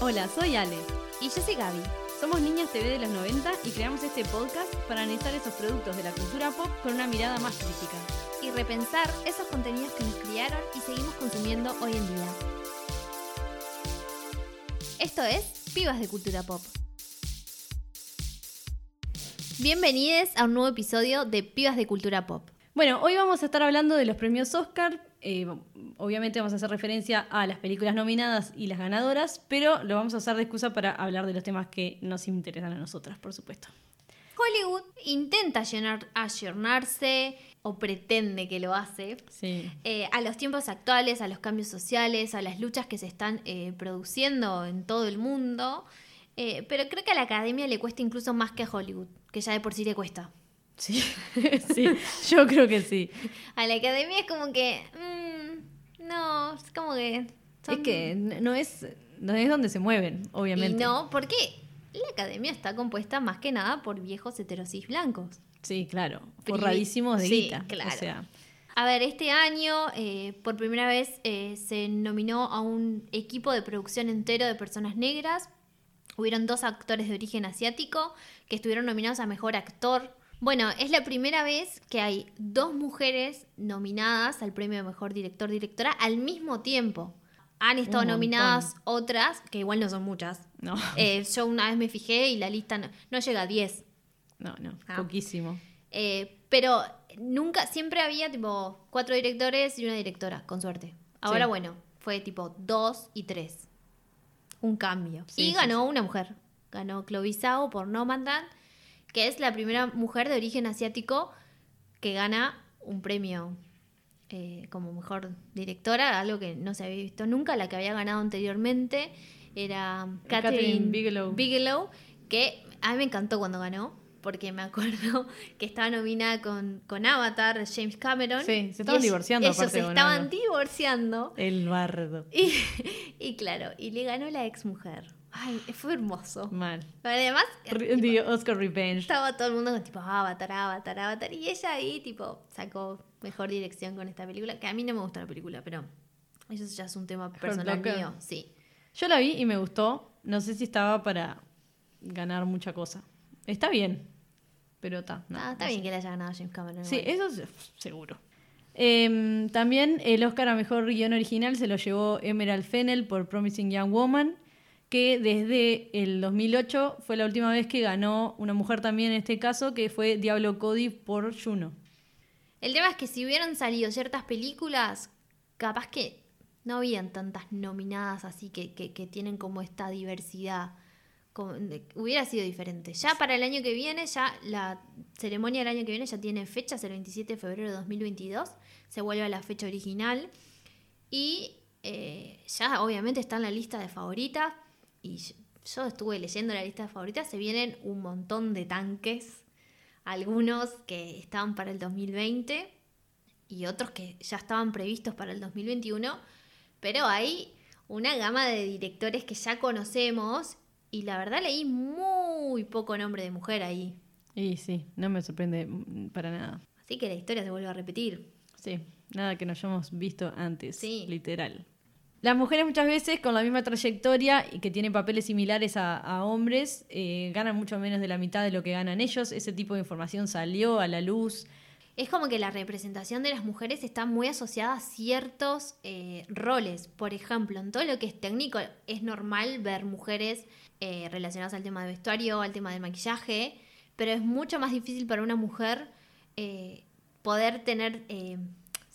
Hola, soy Ale. Y yo soy Gaby. Somos Niñas TV de los 90 y creamos este podcast para analizar esos productos de la cultura pop con una mirada más crítica. Y repensar esos contenidos que nos criaron y seguimos consumiendo hoy en día. Esto es Pibas de Cultura Pop. Bienvenidos a un nuevo episodio de Pibas de Cultura Pop. Bueno, hoy vamos a estar hablando de los premios Oscar. Eh, obviamente vamos a hacer referencia a las películas nominadas y las ganadoras, pero lo vamos a usar de excusa para hablar de los temas que nos interesan a nosotras, por supuesto. Hollywood intenta llenar, ayornarse o pretende que lo hace Sí. eh, a los tiempos actuales, a los cambios sociales, a las luchas que se están eh, produciendo en todo el mundo. Eh, pero creo que a la academia le cuesta incluso más que a Hollywood, que ya de por sí le cuesta. Sí, sí, yo creo que sí. A la academia es como que. mm, no, es como que. son- Es que no es, no es donde se mueven, Y obviamente. no, porque la academia está compuesta más que nada por viejos heterosis blancos. Sí, claro. Forradísimos de Sí, guita. claro. O sea, A ver, este año eh, por primera vez eh, se nominó a un equipo de producción entero de personas negras. Hubieron dos actores de origen asiático que estuvieron nominados a Mejor Actor. Bueno, es la primera vez que hay dos mujeres nominadas al premio de Mejor Director Directora al mismo tiempo. Han estado nominadas otras, que igual no son muchas. no, Eh, yo una vez me fijé y la lista no, no llega a 10. no, no, Ah. poquísimo. Eh, pero nunca, siempre había tipo cuatro directores y una directora, con suerte. Ahora, Sí. bueno, fue tipo dos y tres. Un cambio. Sí, y sí, ganó una mujer. Ganó Chloe Zhao por Nomadland, que es la primera mujer de origen asiático que gana un premio eh, como mejor directora, algo que no se había visto nunca. La que había ganado anteriormente era Catherine Catherine Bigelow. Bigelow, que a mí me encantó cuando ganó, porque me acuerdo que estaba nominada con, con Avatar, James Cameron. Sí, se estaban divorciando, Ellos aparte, se estaban divorciando. El bardo. Y, y claro, y le ganó la ex mujer. Ay, fue hermoso. Mal. Además, Re- The Oscar Revenge. estaba todo el mundo con tipo Avatar, Avatar, Avatar. Y ella ahí, tipo, sacó mejor dirección con esta película. Que a mí no me gusta la película, pero eso ya es un tema personal mío. Sí. Yo la vi y me gustó. No sé si estaba para ganar mucha cosa. Está bien, pero está. no, Ah, está no bien sé. que le haya ganado James Cameron. Sí, igual. eso es seguro. Em, también el Oscar a Mejor Guión Original se lo llevó Emerald Fennell por Promising Young Woman, que desde el 2008 fue la última vez que ganó una mujer también en este caso, que fue Diablo Cody por Juno. El tema es que si hubieran salido ciertas películas, capaz que no habían tantas nominadas así que, que- tienen como esta diversidad. Hubiera sido diferente. Ya para el año que viene, ya la ceremonia del año que viene ya tiene fechas, el 27 de febrero de 2022. Se vuelve a la fecha original. Y eh, ya obviamente está en la lista de favoritas. Y yo, estuve leyendo la lista de favoritas. Se vienen un montón de tanques. Algunos que estaban para el 2020 y otros que ya estaban previstos para el 2021. Pero hay una gama de directores que ya conocemos. Y la verdad leí muy poco nombre de mujer ahí. Y sí, no me sorprende para nada. Así que la historia se vuelve a repetir. Sí, nada que no hayamos visto antes, Sí. literal. Las mujeres muchas veces con la misma trayectoria y que tienen papeles similares a, hombres eh, ganan mucho menos de la mitad de lo que ganan ellos. Ese tipo de información salió a la luz. Es como que la representación de las mujeres está muy asociada a ciertos eh, roles. Por ejemplo, en todo lo que es técnico, es normal ver mujeres eh, relacionadas al tema de vestuario, al tema de maquillaje, pero es mucho más difícil para una mujer poder tener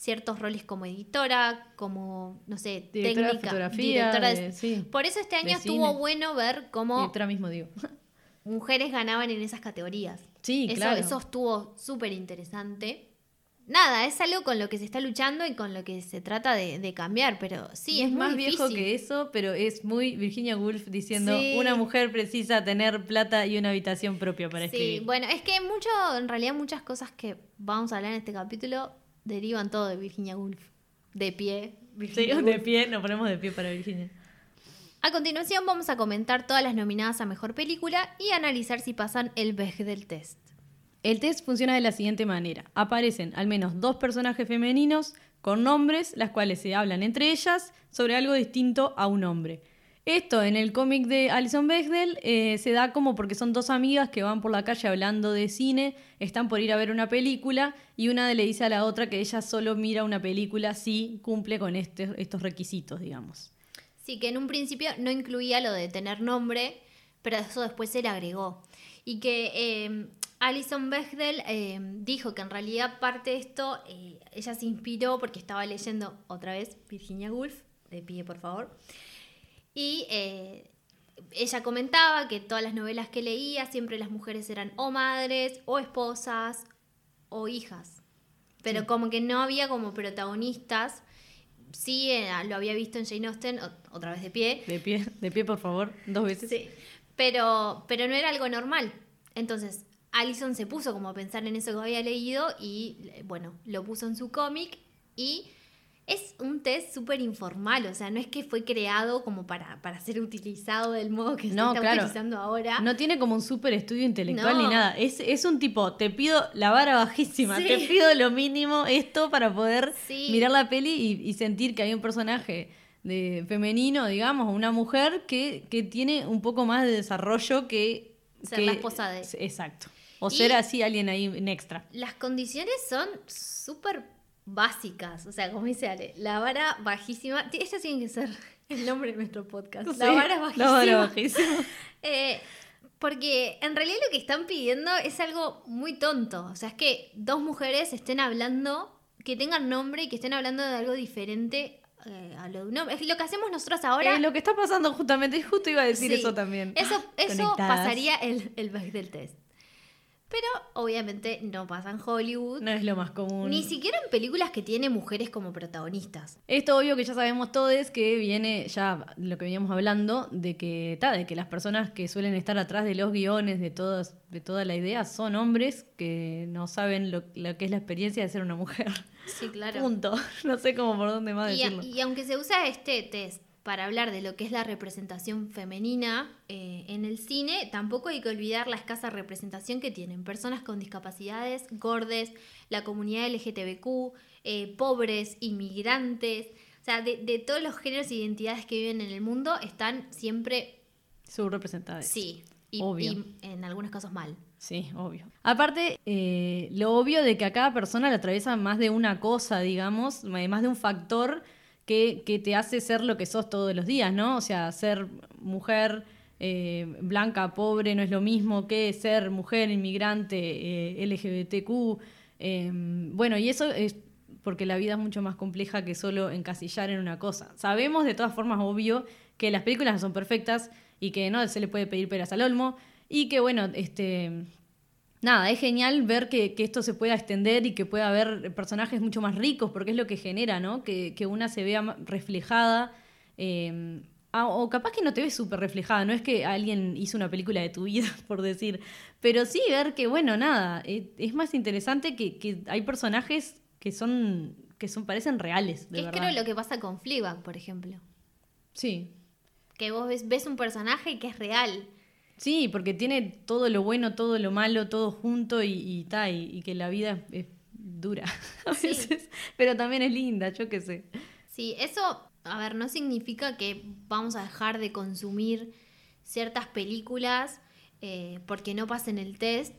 ciertos roles como editora, como, no sé, Directora de técnica, fotografía, directora de- de- sí, Por eso este año cine. estuvo bueno ver cómo Directora mismo digo. mujeres ganaban en esas categorías. Sí, eso, claro. eso estuvo súper interesante. Nada, es algo con lo que se está luchando y con lo que se trata de, de cambiar, pero sí, es, muy más viejo que eso, pero es muy Virginia Woolf diciendo Sí. una mujer precisa tener plata y una habitación propia para Sí, escribir. bueno, es que mucho, en realidad muchas cosas que vamos a hablar en este capítulo derivan todo de Virginia Woolf. De pie. Sí, de pie, nos ponemos de pie para Virginia. A continuación vamos a comentar todas las nominadas a Mejor Película y analizar si pasan el Bechdel Test. El test funciona de la siguiente manera. Aparecen al menos dos personajes femeninos con nombres, las cuales se hablan entre ellas sobre algo distinto a un hombre. Esto en el cómic de Alison Bechdel eh, se da como porque son dos amigas que van por la calle hablando de cine, están por ir a ver una película y una le dice a la otra que ella solo mira una película si cumple con este, estos requisitos, digamos. Sí, que en un principio no incluía lo de tener nombre, pero eso después se le agregó. Y que eh, Alison Bechdel eh, dijo que en realidad parte de esto, eh, ella se inspiró porque estaba leyendo otra vez Virginia Woolf, de pie por favor, y ella comentaba que todas las novelas que leía siempre las mujeres eran o madres, o esposas, o hijas, pero como que no había como protagonistas sí lo había visto en Jane Austen, otra vez de pie. De pie, de pie, por favor, dos veces. Sí, pero, pero no era algo normal. Entonces, Allison se puso como a pensar en eso que había leído y, bueno, lo puso en su cómic y es un test súper informal, o sea, no es que fue creado como para, para ser utilizado del modo que se está utilizando ahora. No tiene como un súper estudio intelectual ni nada. Es, es, un tipo, te pido la vara bajísima, te pido lo mínimo esto para poder mirar la peli y, sentir que hay un personaje de femenino, digamos, una mujer que, que tiene un poco más de desarrollo que... Ser la esposa de... Exacto. O ser así alguien ahí en extra. Las condiciones son súper básicas. O sea, como dice Ale, la vara bajísima. Ese tiene que ser el nombre de nuestro podcast. la vara bajísima. La vara bajísima. Eh, porque en realidad lo que están pidiendo es algo muy tonto. O sea, es que dos mujeres estén hablando, que tengan nombre y que estén hablando de algo diferente eh, a lo de un hombre. Es lo que hacemos nosotros ahora. Es lo que está pasando justamente, justo iba a decir eso también. Eso, eso pasaría el, el back del test. Pero obviamente no pasa en Hollywood. No es lo más común. Ni siquiera en películas que tiene mujeres como protagonistas. Esto obvio que ya sabemos todos que viene ya lo que veníamos hablando de que de que las personas que suelen estar atrás de los guiones de todos de toda la idea son hombres que no saben lo, que es la experiencia de ser una mujer. Sí, claro. Punto. No sé cómo por dónde más decirlo. y aunque se usa este test para hablar de lo que es la representación femenina eh, en el cine, tampoco hay que olvidar la escasa representación que tienen personas con discapacidades, gordes, la comunidad LGTBQ, eh, pobres, inmigrantes, o sea, de, todos los géneros e identidades que viven en el mundo están siempre subrepresentadas. Sí, y, obvio. en algunos casos mal. Sí, obvio. Aparte, eh, lo obvio de que a cada persona le atraviesa más de una cosa, digamos, más de un factor que, te hace ser lo que sos todos los días, ¿no? O sea, ser mujer eh, blanca, pobre, no es lo mismo que ser mujer, inmigrante, eh, LGBTQ. Em, bueno, y eso es porque la vida es mucho más compleja que solo encasillar en una cosa. Sabemos de todas formas, obvio, que las películas no son perfectas y que no se le puede pedir peras al olmo y que, bueno, este, nada, es genial ver que, esto se pueda extender y que pueda haber personajes mucho más ricos, porque es lo que genera, ¿no? Que, una se vea reflejada. Em, o capaz que no te ves súper reflejada, no es que alguien hizo una película de tu vida, por decir, pero sí ver que, bueno, nada, e, es más interesante que, hay personajes que son, que son, parecen reales. De es creo lo que pasa con Fleabag, por ejemplo. Sí. Que vos ves, ves un personaje que es real. Sí, porque tiene todo lo bueno, todo lo malo, todo junto y, y, y, que la vida es dura a veces, pero también es linda, yo qué sé. Sí, eso, a ver, no significa que vamos a dejar de consumir ciertas películas eh, porque no pasen el test,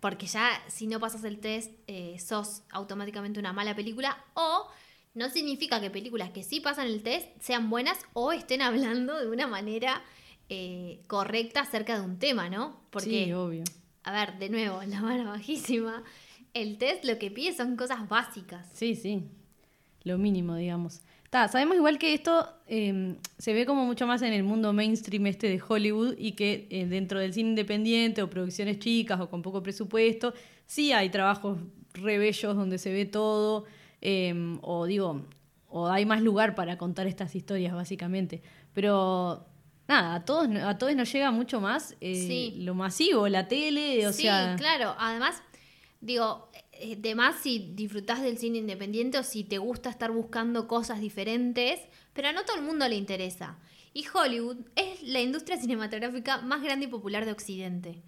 porque ya si no pasas el test eh, sos automáticamente una mala película, o no significa que películas que sí pasan el test sean buenas o estén hablando de una manera eh, correcta acerca de un tema, ¿no? Porque, sí, obvio. A ver, de nuevo, la vara bajísima. El test lo que pide son cosas básicas. Sí, sí. Lo mínimo, digamos. sabemos igual que esto em, se ve como mucho más en el mundo mainstream este de Hollywood y que eh, dentro del cine independiente o producciones chicas o con poco presupuesto, sí hay trabajos rebellos donde se ve todo, em, o digo, o hay más lugar para contar estas historias básicamente. Pero nada, a todos, a todos nos llega mucho más eh, lo masivo, la tele, o sea... Sí, claro, además, digo, eh, de más si disfrutás del cine independiente o si te gusta estar buscando cosas diferentes, pero a no todo el mundo le interesa. Y Hollywood es la industria cinematográfica más grande y popular de Occidente.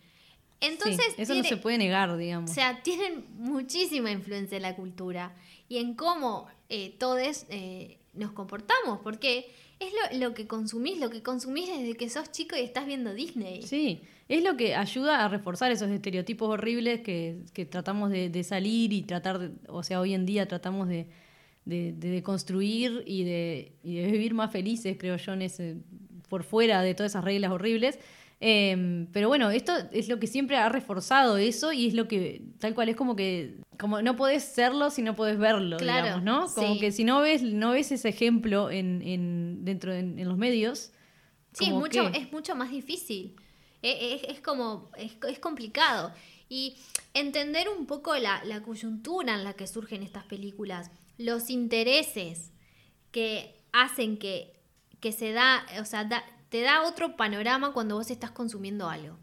Entonces, eso no se puede negar, digamos. O sea, tienen muchísima influencia en la cultura y en cómo eh, todos eh, nos comportamos, porque es lo, que consumís, lo que consumís desde que sos chico y estás viendo Disney. Sí, es lo que ayuda a reforzar esos estereotipos horribles que, tratamos de, salir y tratar, o sea, hoy en día tratamos de, de, de construir y de, y de vivir más felices, creo yo, en ese, por fuera de todas esas reglas horribles. Eh, pero bueno, esto es lo que siempre ha reforzado eso y es lo que, tal cual, es como que, como no podés serlo si no podés verlo, Claro, digamos, ¿no? Como sí. que si no ves, no ves ese ejemplo en, en, dentro de, en los medios. Sí, es mucho, que- es mucho más difícil. E- Es, es como, es, es complicado. Y entender un poco la, la coyuntura en la que surgen estas películas, los intereses que hacen que, que se da, o sea, da- te da otro panorama cuando vos estás consumiendo algo.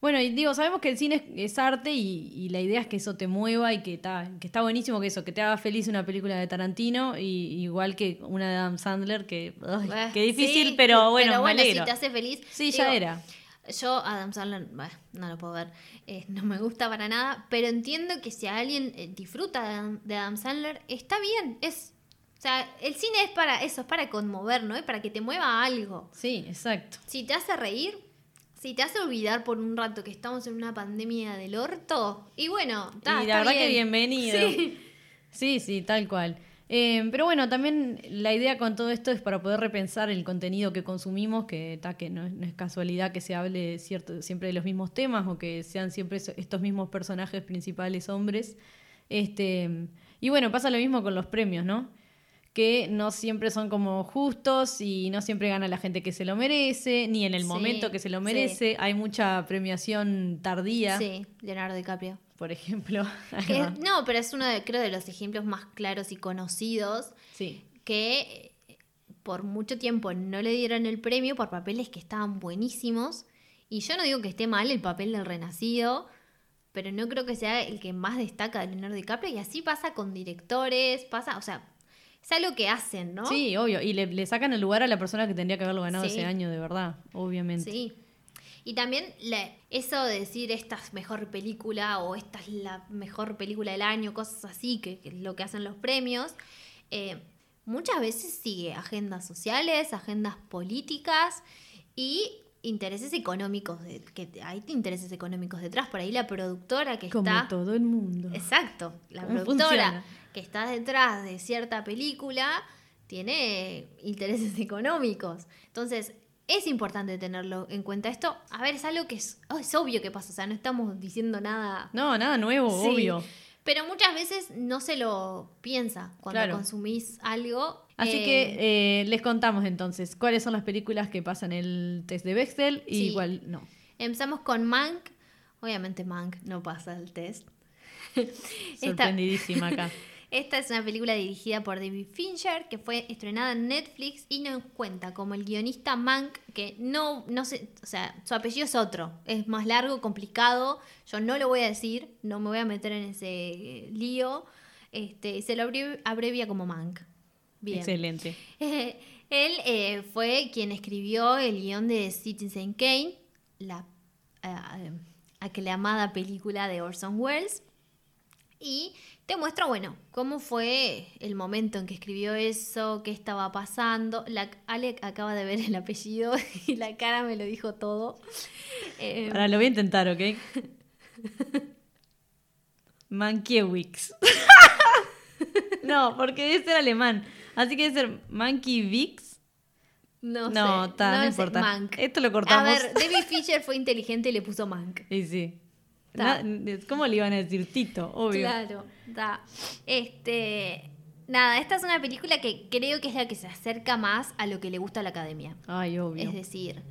Bueno, y digo, sabemos que el cine es, es arte y, y la idea es que eso te mueva y que está, que está buenísimo que eso, que te haga feliz una película de Tarantino, y, igual que una de Adam Sandler, que ay, Eh, qué difícil, sí, pero bueno, pero me bueno, alegro. si te hace feliz. Sí, ya era. Yo, Adam Sandler, bah, no lo puedo ver, eh, no me gusta para nada, pero entiendo que si alguien eh, disfruta de Adam Sandler, está bien, es... O sea, el cine es para eso, es para conmover, ¿no? Es para que te mueva algo. Sí, exacto. Si te hace reír, si te hace olvidar por un rato que estamos en una pandemia del orto, y bueno, ta, y está la verdad bien. que bienvenido. Sí. Sí, sí, tal cual. Eh, pero bueno, también la idea con todo esto es para poder repensar el contenido que consumimos, que, ta, que no, es- no es casualidad que se hable cierto, siempre de los mismos temas o que sean siempre estos mismos personajes principales hombres. Este, y bueno, pasa lo mismo con los premios, ¿no? Que no siempre son como justos y no siempre gana la gente que se lo merece, ni en el Sí, momento que se lo sí. merece. Hay mucha premiación tardía, Sí, Leonardo DiCaprio. por ejemplo. Que es- no, pero es uno de, creo, de los ejemplos más claros y conocidos sí. que por mucho tiempo no le dieron el premio por papeles que estaban buenísimos. Y yo no digo que esté mal el papel del renacido, pero no creo que sea el que más destaca de Leonardo DiCaprio. Y así pasa con directores, pasa, o sea, es algo que hacen, ¿no? Sí, obvio. Y le, le sacan el lugar a la persona que tendría que haberlo ganado Sí. ese año, de verdad, obviamente. Sí. Y también la- eso de decir esta es mejor película o esta es la mejor película del año, cosas así, que, que es lo que hacen los premios, eh, muchas veces sigue agendas sociales, agendas políticas y intereses económicos, de- que hay intereses económicos detrás. Por ahí la productora que Como está... todo el mundo. Exacto, la ¿Cómo productora funciona? Que está detrás de cierta película tiene intereses económicos. Entonces, es importante tenerlo en cuenta. Esto, a ver, es algo que es, oh, es obvio que pasa, o sea, no estamos diciendo nada. No, nada nuevo, Sí, obvio. Pero muchas veces no se lo piensa cuando Claro. consumís algo. Así Eh, que eh, les contamos entonces cuáles son las películas que pasan el test de Bechtel y Sí. cuál no. Empezamos con Mank. Obviamente Mank no pasa el test. Sorprendidísima acá. Esta es una película dirigida por David Fincher que fue estrenada en Netflix y nos cuenta como el guionista Mank, que no, no sé, o sea, su apellido es otro, es más largo, complicado, yo no lo voy a decir, no me voy a meter en ese lío, este, se lo abrevi- abrevia como Mank. Bien. Excelente. Él eh, fue quien escribió el guion de Citizen Kane, la eh, aclamada película de Orson Welles. Y te muestra, bueno, cómo fue el momento en que escribió eso, qué estaba pasando. La, Ale acaba de ver el apellido y la cara me lo dijo todo. Eh, Ahora lo voy a intentar, ¿ok? Mankiewicz. no, porque debe ser alemán. Así que debe ser Mankiewicz. no, No, sé, ta, no sé, importa. Mank. Esto lo A cortamos. ver, David Fisher fue inteligente y le puso Mank. Y sí. Na- ¿Cómo le iban a decir Tito? Obvio. Claro, da. Este. Nada, esta es una película que creo que es la que se acerca más a lo que le gusta a la academia. Ay, obvio. Es decir,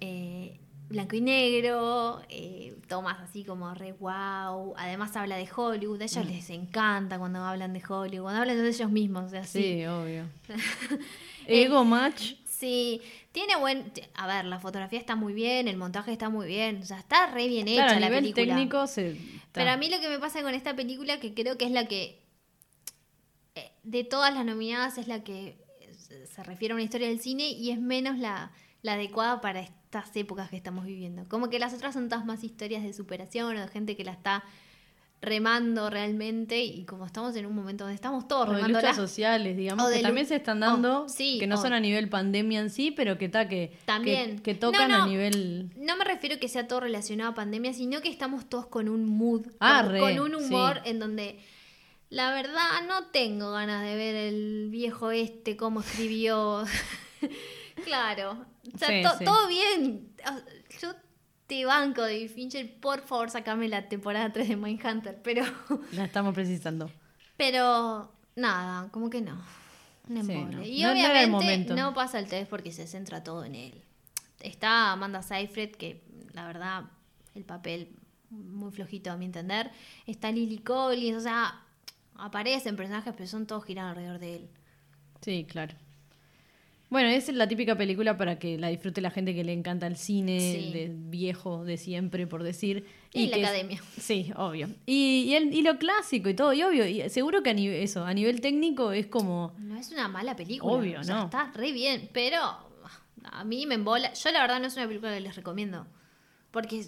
eh, blanco y negro, eh, tomas así como re wow. Además habla de Hollywood, a ellos Mm. les encanta cuando hablan de Hollywood, cuando hablan de ellos mismos, o sea, Sí, sí. obvio. Eh, Ego Match. Sí, tiene buen. A ver, la fotografía está muy bien, el montaje está muy bien, o sea, está re bien hecha Claro, a la nivel película. técnico se. Pero a mí lo que me pasa con esta película, que creo que es la que, eh, de todas las nominadas, es la que se- se refiere a una historia del cine y es menos la, la adecuada para estas épocas que estamos viviendo. Como que las otras son todas más historias de superación o de gente que la está remando realmente y como estamos en un momento donde estamos todos O de remando luchas sociales, digamos, o que también se están dando, sí, que no son a nivel pandemia en sí, pero que está que, También. que, que tocan No, no. a nivel... No me refiero que sea todo relacionado a pandemia, sino que estamos todos con un mood, Ah, con, re, con un humor sí. en donde la verdad no tengo ganas de ver el viejo este cómo escribió. claro, o sea, Sí, to- sí. todo bien. Te banco, David Fincher, por favor, sacame la temporada 3 de Mindhunter, pero La estamos precisando. pero nada, como que no. Un Sí, no. Y No- no obviamente no pasa el test porque se centra todo en él. Está Amanda Seyfried, que la verdad, el papel muy flojito a mi entender. Está Lily Collins, o sea, aparecen personajes, pero son todos giran alrededor de él. Sí, claro. Bueno, es la típica película para que la disfrute la gente que le encanta el cine Sí. de viejo, de siempre, por decir. Y la es- academia. sí, obvio. Y, y, el- y lo clásico y todo, y obvio. Y seguro que a nivel, eso, a nivel técnico es como... No es una mala película. Obvio, o sea, no. Está re bien, pero a mí me embola. Yo la verdad no es una película que les recomiendo. Porque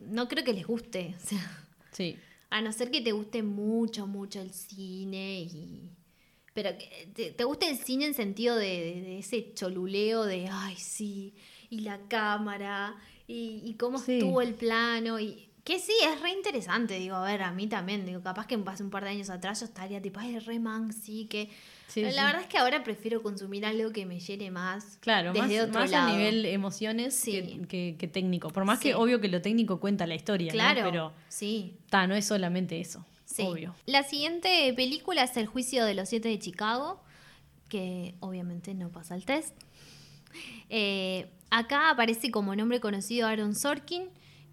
no creo que les guste. O sea, Sí, A no ser que te guste mucho, mucho el cine y... Pero que te, te guste el cine en sentido de, de- ese choluleo de, ay, sí, y la cámara, y, y cómo Sí. estuvo el plano, y... Que sí, es re interesante, digo, a ver, a mí también, digo, capaz que hace un par de años atrás yo estaría tipo, ay, re man, sí, que... Sí, la verdad es que ahora prefiero consumir algo que me llene más. claro, más, desde otro más lado. a nivel emociones Sí. que, que- que técnico. Por más que obvio que lo técnico cuenta la historia, ¿no? Claro, Pero sí. ta, no es solamente eso, Sí. obvio. La siguiente película es El juicio de los siete de Chicago, que obviamente no pasa el test. Eh, acá aparece como nombre conocido Aaron Sorkin,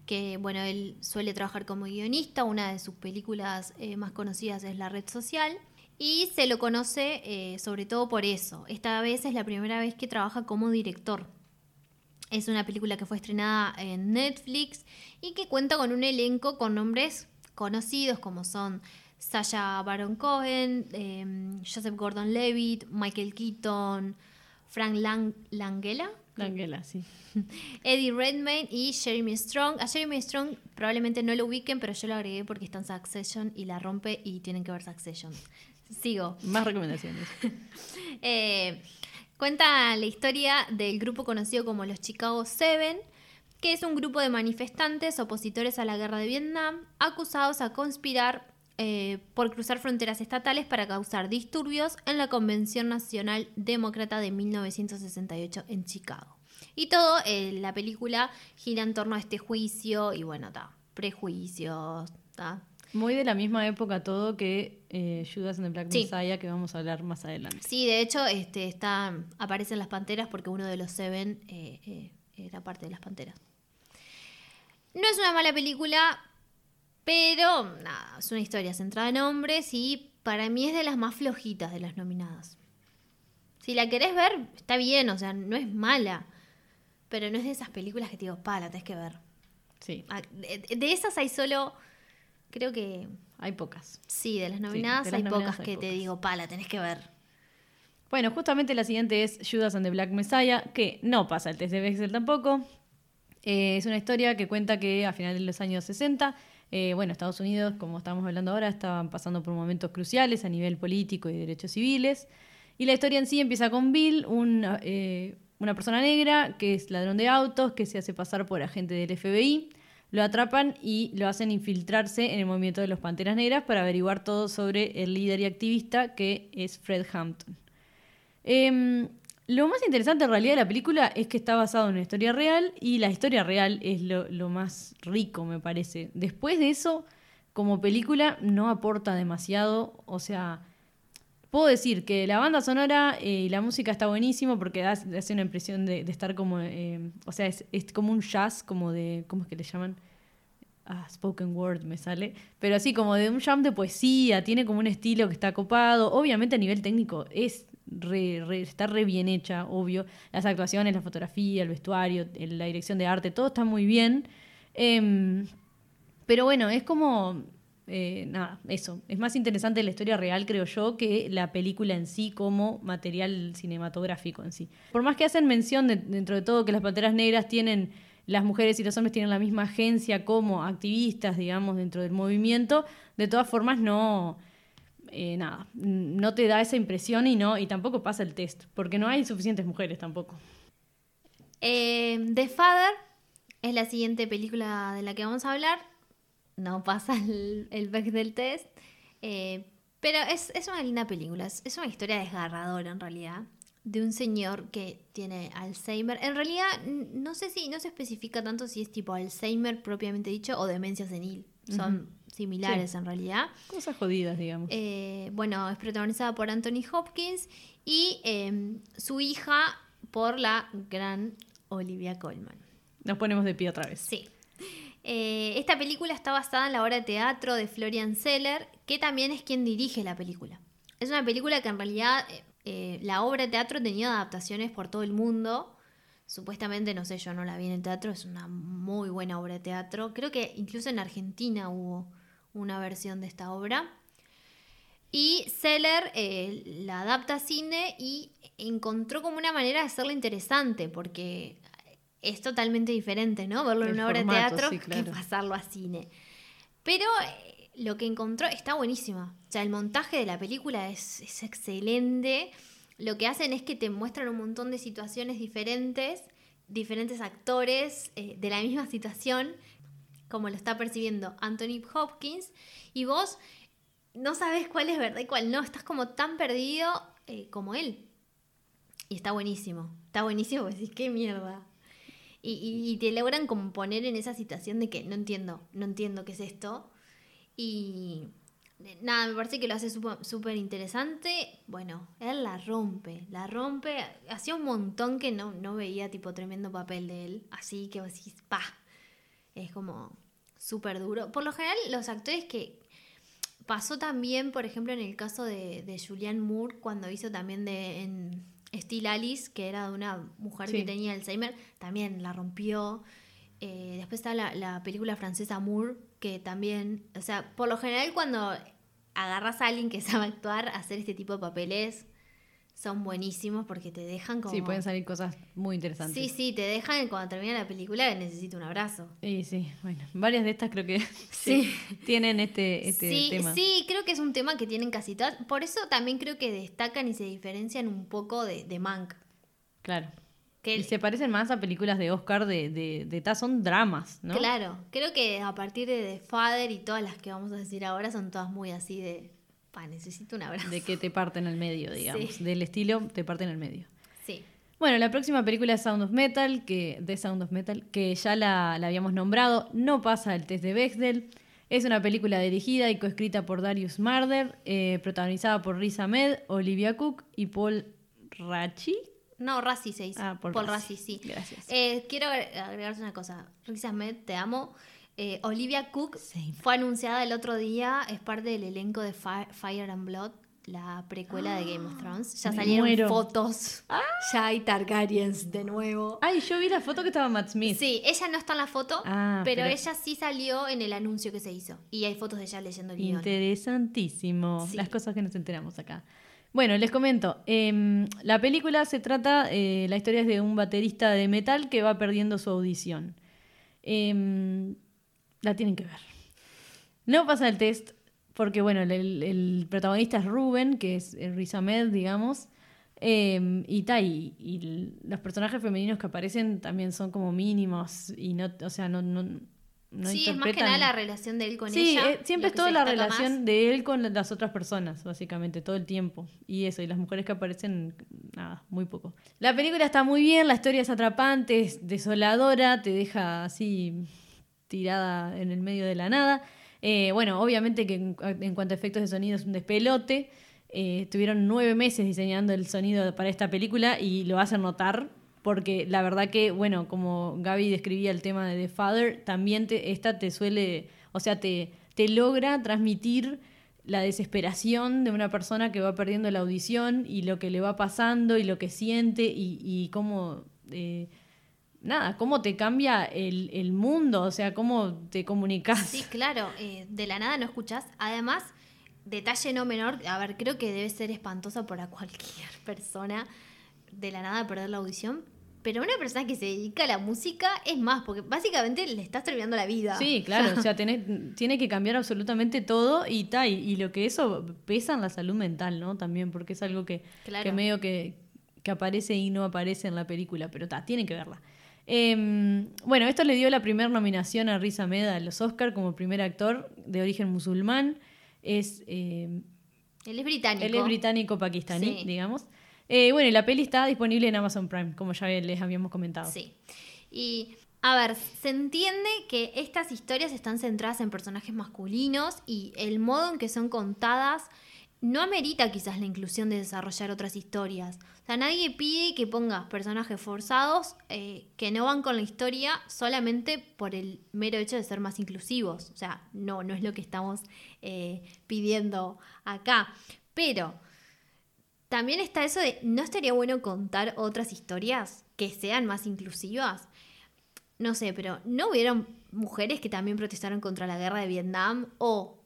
que bueno, él suele trabajar como guionista, una de sus películas eh, más conocidas es La Red Social, y se lo conoce eh, sobre todo por eso. Esta vez es la primera vez que trabaja como director. Es una película que fue estrenada en Netflix y que cuenta con un elenco con nombres conocidos como son Sasha Baron Cohen, eh, Joseph Gordon-Levitt, Michael Keaton, Frank Lang Langella, La Angela, sí. Eddie Redmayne y Jeremy Strong. A Jeremy Strong probablemente no lo ubiquen, pero yo lo agregué porque está en Succession y la rompe y tienen que ver Succession. Sigo. Más recomendaciones. Eh, cuenta la historia del grupo conocido como los Chicago Seven, que es un grupo de manifestantes opositores a la guerra de Vietnam, acusados a conspirar eh, por cruzar fronteras estatales para causar disturbios en la Convención Nacional Demócrata de 1968 en Chicago. Y todo, eh, la película gira en torno a este juicio y bueno, está, prejuicios, ta. Muy de la misma época todo que eh, Judas and the Black Sí. Messiah, que vamos a hablar más adelante. Sí, de hecho, este, está, aparecen las panteras porque uno de los Seven era parte de las panteras. No es una mala película, pero nada, es una historia centrada en hombres y para mí es de las más flojitas de las nominadas. Si la querés ver, está bien, o sea, no es mala, pero no es de esas películas que te digo, pa, la tenés que ver. Sí, Ah, De, esas hay solo, creo que hay pocas. sí, de las nominadas de las hay nominadas pocas hay que te digo, pa, la tenés que ver. Bueno, justamente la siguiente es Judas and the Black Messiah, que no pasa el test de Bexel tampoco. Eh, es una historia que cuenta que a finales de los años 60, eh, bueno, Estados Unidos, como estamos hablando ahora, estaban pasando por momentos cruciales a nivel político y derechos civiles. Y la historia en sí empieza con Bill, eh, una persona negra que es ladrón de autos, que se hace pasar por agente del FBI. Lo atrapan y lo hacen infiltrarse en el movimiento de los Panteras Negras para averiguar todo sobre el líder y activista que es Fred Hampton. Em, lo más interesante en realidad de la película es que está basado en una historia real y la historia real es lo, más rico, me parece. Después de eso, como película, no aporta demasiado. O sea, puedo decir que la banda sonora eh, y la música está buenísimo porque da, hace una impresión de, de estar como. eh, o sea, es, es como un jazz, como de. ¿Cómo es que le llaman? Ah, spoken word me sale. Pero así como de un jam de poesía, tiene como un estilo que está copado. Obviamente a nivel técnico es está re bien hecha, obvio. Las actuaciones, la fotografía, el vestuario, la dirección de arte, todo está muy bien. Em, pero bueno, es como. eh, nada, eso. Es más interesante la historia real, creo yo, que la película en sí como material cinematográfico en sí. Por más que hacen mención de- dentro de todo que las Panteras Negras tienen las mujeres y los hombres tienen la misma agencia como activistas, digamos, dentro del movimiento, de todas formas no, eh, nada, no te da esa impresión y, no, y tampoco pasa el test, porque no hay suficientes mujeres tampoco. Eh, The Father es la siguiente película de la que vamos a hablar. No pasa el, el del test. Eh, pero es, es, una linda película. Es, es, una historia desgarradora en realidad. De un señor que tiene Alzheimer. En realidad, no sé si no se especifica tanto si es tipo Alzheimer propiamente dicho o demencia senil. Son similares en realidad. Cosas jodidas, digamos. Eh, bueno, es protagonizada por Anthony Hopkins y em, su hija por la gran Olivia Colman. Nos ponemos de pie otra vez. Sí. Eh, esta película está basada en la obra de teatro de Florian Seller, que también es quien dirige la película. Es una película que en realidad eh, la obra de teatro ha tenido adaptaciones por todo el mundo. Supuestamente, no sé, yo no la vi en el teatro, es una muy buena obra de teatro. Creo que incluso en Argentina hubo una versión de esta obra. Y Seller eh, la adapta a cine y encontró como una manera de hacerla interesante, porque es totalmente diferente, ¿no? Verlo en una obra de teatro que pasarlo a cine. Pero eh, lo que encontró está buenísima. O sea, el montaje de la película es, excelente. Lo que hacen es que te muestran un montón de situaciones diferentes, diferentes actores eh, de la misma situación, como lo está percibiendo Anthony Hopkins, y vos no sabes cuál es verdad y cuál no. Estás como tan perdido eh, como él. Y está buenísimo. Está buenísimo porque decís, qué mierda. Y, te logran como poner en esa situación de que no entiendo, no entiendo qué es esto. Y nada, me parece que lo hace súper interesante. Bueno, él la rompe, la rompe. Hacía un montón que no, no veía tipo tremendo papel de él. Así que vos decís, pa. Es como súper duro. Por lo general, los actores que pasó también, por ejemplo, en el caso de, de Julianne Moore, cuando hizo también de en Steel Alice, que era de una mujer que tenía Alzheimer, también la rompió. Eh, después está la, película francesa Moore, que también, o sea, por lo general cuando agarras a alguien que sabe actuar, hacer este tipo de papeles, son buenísimos porque te dejan como... Sí, pueden salir cosas muy interesantes. Sí, sí, te dejan cuando termina la película necesito un abrazo. Sí, sí, bueno, varias de estas creo que sí. tienen este, este sí, tema. Sí, creo que es un tema que tienen casi todas. Por eso también creo que destacan y se diferencian un poco de, de Mank. Claro. Que y se parecen más a películas de Oscar de, de, de son dramas, ¿no? Claro, creo que a partir de The Father y todas las que vamos a decir ahora son todas muy así de pa, necesito un abrazo. De que te parten el medio, digamos. Del estilo, te parten el medio. Sí. Bueno, la próxima película es Sound of Metal, que, de Sound of Metal, que ya la, habíamos nombrado, no pasa el test de Bechdel. Es una película dirigida y coescrita por Darius Marder, eh, protagonizada por Riz Ahmed, Olivia Cook y Paul Rachi. No, Rassi se dice. Ah, Paul Rassi, sí. Gracias. Eh, quiero agregarse una cosa. Riz Ahmed, te amo. Eh, Olivia Cook fue anunciada el otro día, es parte del elenco de Fire, and Blood, la precuela de Game of Thrones. Ya salieron fotos. Ah. Ya hay Targaryens de nuevo. Ay, yo vi la foto que estaba Matt Smith. Sí, ella no está en la foto, ah, pero, ella sí salió en el anuncio que se hizo. Y hay fotos de ella leyendo el guion. Interesantísimo. Las cosas que nos enteramos acá. Bueno, les comento. Em, la película se trata, eh, la historia es de un baterista de metal que va perdiendo su audición. Eh, la tienen que ver. No pasa el test porque, bueno, el, protagonista es Ruben, que es el Riz Ahmed, digamos. Em, y, y, y, los personajes femeninos que aparecen también son como mínimos y no, o sea, no, no, no sí, es más que nada la relación de él con ella. Sí, eh, siempre es toda la relación de él con las otras personas, básicamente, todo el tiempo. Y eso, y las mujeres que aparecen, nada, muy poco. La película está muy bien, la historia es atrapante, es desoladora, te deja así tirada en el medio de la nada. Eh, bueno, obviamente que en, cuanto a efectos de sonido es un despelote. Eh, estuvieron nueve meses diseñando el sonido para esta película y lo hacen notar porque la verdad que, bueno, como Gaby describía el tema de The Father, también te, esta te suele, o sea, te, te logra transmitir la desesperación de una persona que va perdiendo la audición y lo que le va pasando y lo que siente y, cómo... Eh, nada, cómo te cambia el, mundo, o sea, cómo te comunicas. Sí, claro, eh, de la nada no escuchas. Además, detalle no menor, a ver, creo que debe ser espantoso para cualquier persona de la nada perder la audición, Pero una persona que se dedica a la música es más, porque básicamente le estás terminando la vida. Sí, claro, o sea, tenés- tiene que cambiar absolutamente todo y, ta, y, y lo que eso pesa en la salud mental, ¿no? También, porque es algo que, Claro. que medio que, que aparece y no aparece en la película, pero ta, tienen que verla. Em, bueno, esto le dio la primera nominación a Riz Ahmed a los Oscar como primer actor de origen musulmán. Es, em, Él es británico. él es británico-pakistaní, Sí. digamos. Eh, bueno, y la peli está disponible en Amazon Prime, como ya les habíamos comentado. Sí. Y, a ver, se entiende que estas historias están centradas en personajes masculinos y el modo en que son contadas no amerita quizás la inclusión de desarrollar otras historias. O sea, nadie pide que pongas personajes forzados eh, que no van con la historia solamente por el mero hecho de ser más inclusivos. O sea, no, no es lo que estamos eh, pidiendo acá. Pero también está eso de, ¿no estaría bueno contar otras historias que sean más inclusivas? No sé, pero ¿no hubieron mujeres que también protestaron contra la guerra de Vietnam? O,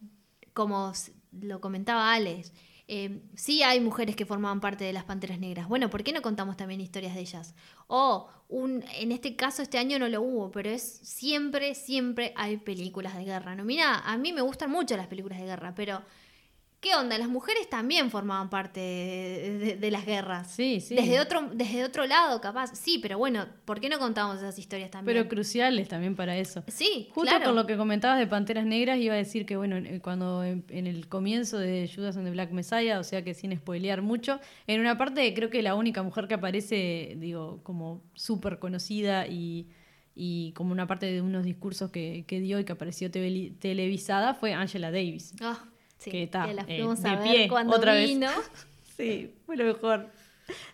como lo comentaba Alex, eh, sí hay mujeres que formaban parte de las Panteras Negras. Bueno, ¿por qué no contamos también historias de ellas? O, un, en este caso este año no lo hubo, pero es siempre, siempre hay películas de guerra. No, mira, a mí me gustan mucho las películas de guerra, pero ¿qué onda? Las mujeres también formaban parte de, de- de las guerras. Sí, sí. Desde otro, desde otro lado, capaz. Sí, pero bueno, ¿por qué no contamos esas historias también? Pero cruciales también para eso. sí, Justo claro. con lo que comentabas de Panteras Negras, iba a decir que, bueno, en- cuando en, en el comienzo de Judas and the Black Messiah, o sea que sin spoilear mucho, en una parte creo que la única mujer que aparece, digo, como súper conocida y, y como una parte de unos discursos que, que dio y que apareció tele- televisada fue Angela Davis. Ah, sí, que está, la eh, fuimos de a ver pie, cuando otra vez. vino. Sí, fue lo mejor.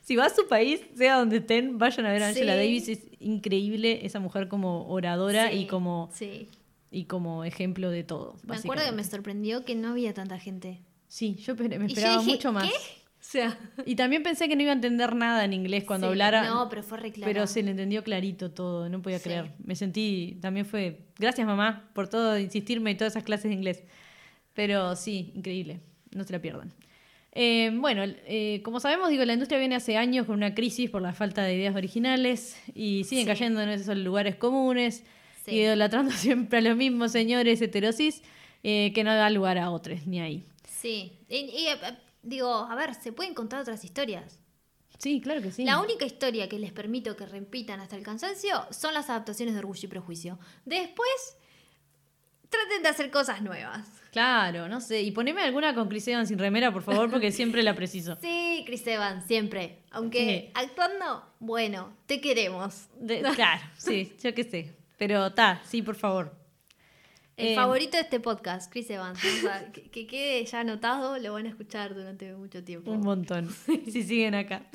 Si va a su país, sea donde estén, vayan a ver a Angela Sí. Davis. Es increíble esa mujer como oradora Sí, y como Sí. y como ejemplo de todo. Me acuerdo que me sorprendió que no había tanta gente. Sí, yo me Y yo esperaba dije, mucho más. ¿qué? O sea, Y también pensé que no iba a entender nada en inglés cuando hablara. No, pero fue re claro. pero se le entendió clarito todo, no podía creer. Me sentí, también fue, gracias mamá por todo, insistirme y todas esas clases de inglés. Pero sí, increíble, no se la pierdan. Eh, bueno, eh, como sabemos, digo, la industria viene hace años con una crisis por la falta de ideas originales y siguen Sí. cayendo en esos lugares comunes, Sí. idolatrando siempre a los mismos señores heterosis eh, que no da lugar a otros, ni ahí. Sí. Y, y, digo, a ver, se pueden contar otras historias. Sí, claro que sí. La única historia que les permito que repitan hasta el cansancio son las adaptaciones de Orgullo y Prejuicio. Después, traten de hacer cosas nuevas. Claro, no sé. Y poneme alguna con Chris Evans sin remera, por favor, porque siempre la preciso. Sí, Chris Evans, siempre. Aunque Sí. actuando, bueno, te queremos. De- claro, sí, yo qué sé. Pero ta, sí, por favor. El Eh, favorito de este podcast, Chris Evans. O sea, que, que quede ya anotado, lo van a escuchar durante mucho tiempo. Un montón. Si siguen acá.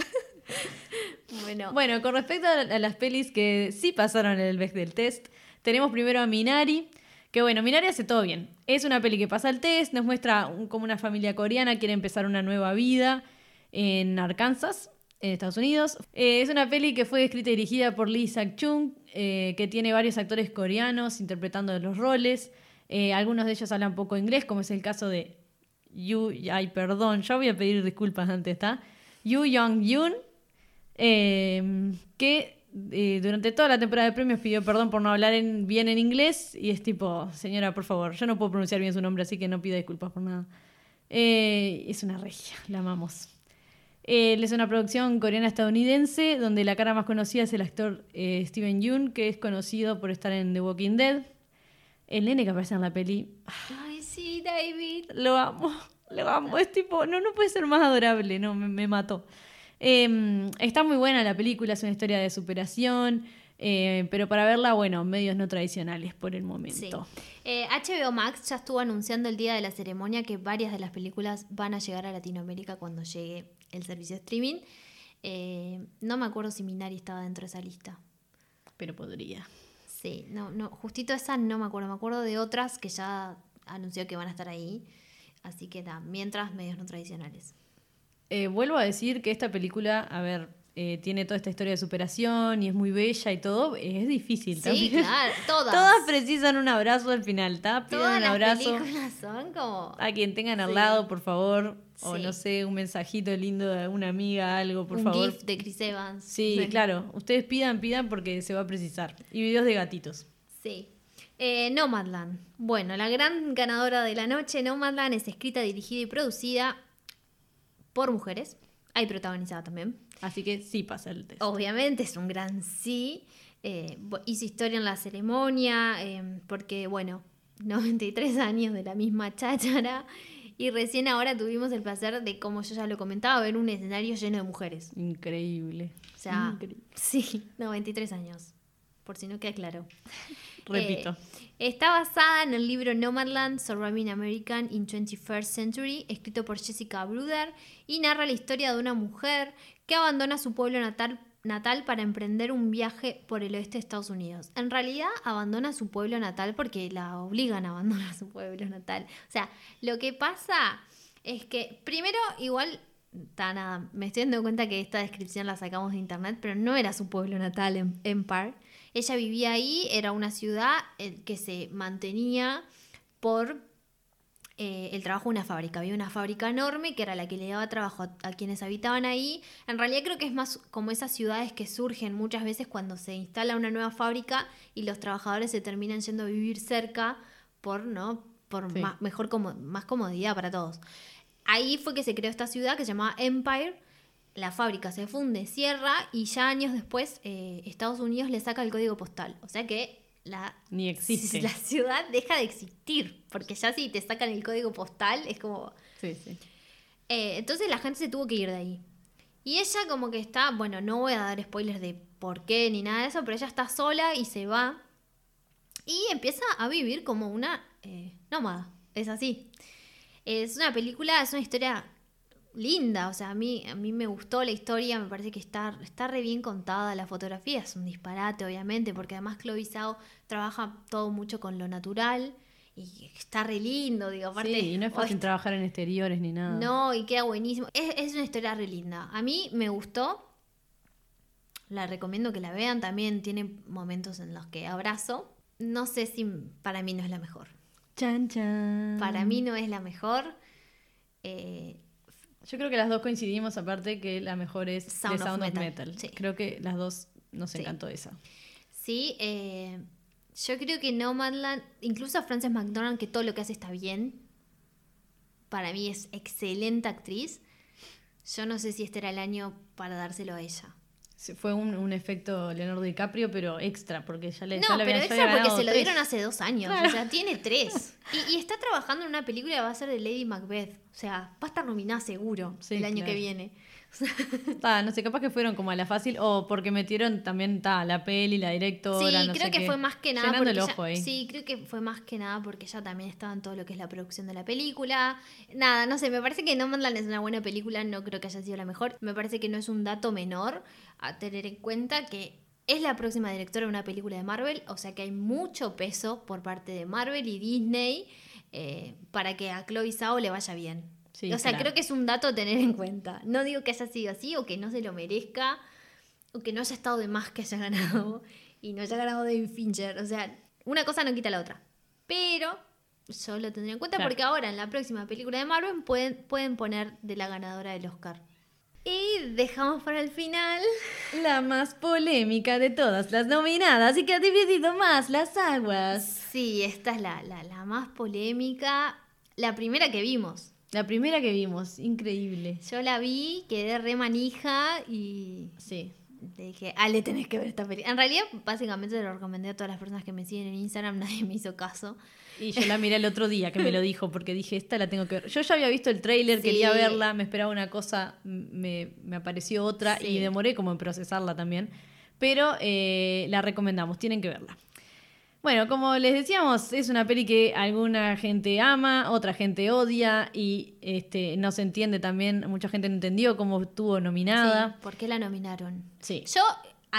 Bueno, Bueno, con respecto a, las pelis que sí pasaron el Bechdel Test, tenemos primero a Minari, que bueno, Minari hace todo bien. Es una peli que pasa el test, nos muestra un- cómo una familia coreana quiere empezar una nueva vida en Arkansas, en Estados Unidos. Eh, es una peli que fue escrita y dirigida por Lee Sak-chung, eh, que tiene varios actores coreanos interpretando los roles. Eh, algunos de ellos hablan poco inglés, como es el caso de Yu, ay, perdón, ya voy a pedir disculpas antes, ¿está? Yu Young-yoon, eh, que eh, durante toda la temporada de premios pidió perdón por no hablar en- bien en inglés y es tipo, señora, por favor, yo no puedo pronunciar bien su nombre, así que no pida disculpas por nada. Eh, es una regia, la amamos. Eh, es una producción coreana-estadounidense donde la cara más conocida es el actor eh, Steven Yeun, que es conocido por estar en The Walking Dead. El nene que aparece en la peli, ay, sí, David. lo amo, lo amo. Es tipo, no, no puede ser más adorable, no, me, me mató. Eh, está muy buena la película, es una historia de superación, eh, pero para verla, bueno, medios no tradicionales por el Sí. momento. Eh, HBO Max ya estuvo anunciando el día de la ceremonia que varias de las películas van a llegar a Latinoamérica cuando llegue el servicio de streaming. Eh, no me acuerdo si Minari estaba dentro de esa lista. Pero podría. Sí, no, no, justito esa no me acuerdo. Me acuerdo de otras que ya anunció que van a estar ahí. Así que da, mientras medios no tradicionales. Eh, vuelvo a decir que esta película, a ver, eh, tiene toda esta historia de superación y es muy bella y todo, es difícil Sí, también. claro, todas. Todas precisan un abrazo al final, ¿está? Pidan Todas un las abrazo películas son como... a quien tengan al Sí. lado, por favor. O Sí. no sé, un mensajito lindo de alguna amiga, algo, por un favor. GIF de Chris Evans. Sí, claro. Ustedes pidan, pidan porque se va a precisar. Y videos de gatitos. Sí. Eh, Nomadland. Bueno, la gran ganadora de la noche, Nomadland, es escrita, dirigida y producida por mujeres. Hay protagonizada también. Así que sí pasa el test. Obviamente es un gran sí. Eh, hizo historia en la ceremonia, eh, porque, bueno, 93 años de la misma cháchara. Y recién ahora tuvimos el placer de, como yo ya lo comentaba, ver un escenario lleno de mujeres. Increíble. O sea, Increíble. sí, 93 años. Por si no queda claro. Repito. Eh, está basada en el libro Nomadland, Surviving American in 21st Century, escrito por Jessica Bruder, y narra la historia de una mujer que abandona su pueblo natal, para emprender un viaje por el oeste de Estados Unidos. En realidad abandona su pueblo natal porque la obligan a abandonar su pueblo natal. O sea, lo que pasa es que primero igual... ta, nada, me estoy dando cuenta que esta descripción la sacamos de internet, pero no era su pueblo natal en Empire. Ella vivía ahí, era una ciudad eh, que se mantenía por eh, el trabajo de una fábrica. Había una fábrica enorme que era la que le daba trabajo a, a quienes habitaban ahí. En realidad creo que es más como esas ciudades que surgen muchas veces cuando se instala una nueva fábrica y los trabajadores se terminan yendo a vivir cerca por, ¿no? por Sí. más, mejor como, más comodidad para todos. Ahí fue que se creó esta ciudad que se llamaba Empire. La fábrica se funde, cierra y ya años después eh, Estados Unidos le saca el código postal. O sea que la, Ni existe. la ciudad deja de existir. Porque ya si te sacan el código postal es como... Sí, sí. Eh, entonces la gente se tuvo que ir de ahí. Y ella como que está, bueno, no voy a dar spoilers de por qué ni nada de eso, pero ella está sola y se va. Y empieza a vivir como una eh, nómada. Es así. Es una película, es una historia linda. O sea, a mí, a mí me gustó la historia, me parece que está, está re bien contada. La fotografía es un disparate, obviamente, porque además Chloe Zhao trabaja todo mucho con lo natural. Y está re lindo, digo, aparte... sí, y no es oh, fácil trabajar en exteriores ni nada. no, y queda buenísimo. Es, es una historia re linda. A mí me gustó. La recomiendo que la vean. También tiene momentos en los que abrazo. No sé si para mí no es la mejor. Chan, chan. Para mí no es la mejor. Eh, Yo creo que las dos coincidimos, aparte que la mejor es Sound The of Sound of Metal, Metal. sí. Creo que las dos nos Sí. encantó esa. sí, eh, yo creo que Nomadland, incluso a Frances McDormand, que todo lo que hace está bien. Para mí es excelente actriz. Yo no sé si este era el año para dárselo a ella. Fue un, un efecto Leonardo DiCaprio, pero extra, porque ya le No, ya pero había- extra porque se lo tres. dieron hace dos años. Claro. O sea, tiene tres. Y, y está trabajando en una película que va a ser de Lady Macbeth. O sea, va a estar nominada seguro Sí, el año claro. que viene. Ta, no sé, capaz que fueron como a la fácil o porque metieron también ta, la peli, la directora. Sí, no creo sé que qué. fue más que nada Llenando porque el ella- ojo ahí. sí, creo que fue más que nada porque ella también estaba en todo lo que es la producción de la película. Nada, no sé, me parece que Nomadland es una buena película, no creo que haya sido la mejor. Me parece que no es un dato menor a tener en cuenta que es la próxima directora de una película de Marvel, o sea que hay mucho peso por parte de Marvel y Disney eh, para que a Chloe Zhao le vaya bien. Sí, o sea, claro. creo que es un dato a tener en cuenta. No digo que haya sido así o que no se lo merezca o que no haya estado de más que haya ganado y no haya ganado David Fincher. O sea, una cosa no quita la otra. Pero yo lo tendría en cuenta Claro. porque ahora en la próxima película de Marvel pueden, pueden poner de la ganadora del Oscar. Y dejamos para el final. La más polémica de todas las nominadas y que ha dividido más las aguas. Sí, esta es la, la, la más polémica. La primera que vimos. La primera que vimos, increíble. Yo la vi, quedé re manija y Sí. Le dije, Ale, tenés que ver esta película. En realidad, básicamente lo recomendé a todas las personas que me siguen en Instagram, nadie me hizo caso. Y yo la miré el otro día que me lo dijo, porque dije, esta la tengo que ver. Yo ya había visto el tráiler, Sí. quería verla, me esperaba una cosa, me, me apareció otra Sí. y demoré como en procesarla también. Pero eh, la recomendamos, tienen que verla. Bueno, como les decíamos, es una peli que alguna gente ama, otra gente odia y este, no se entiende también, mucha gente no entendió cómo estuvo Sí, nominada. ¿Por qué la nominaron? Sí. Yo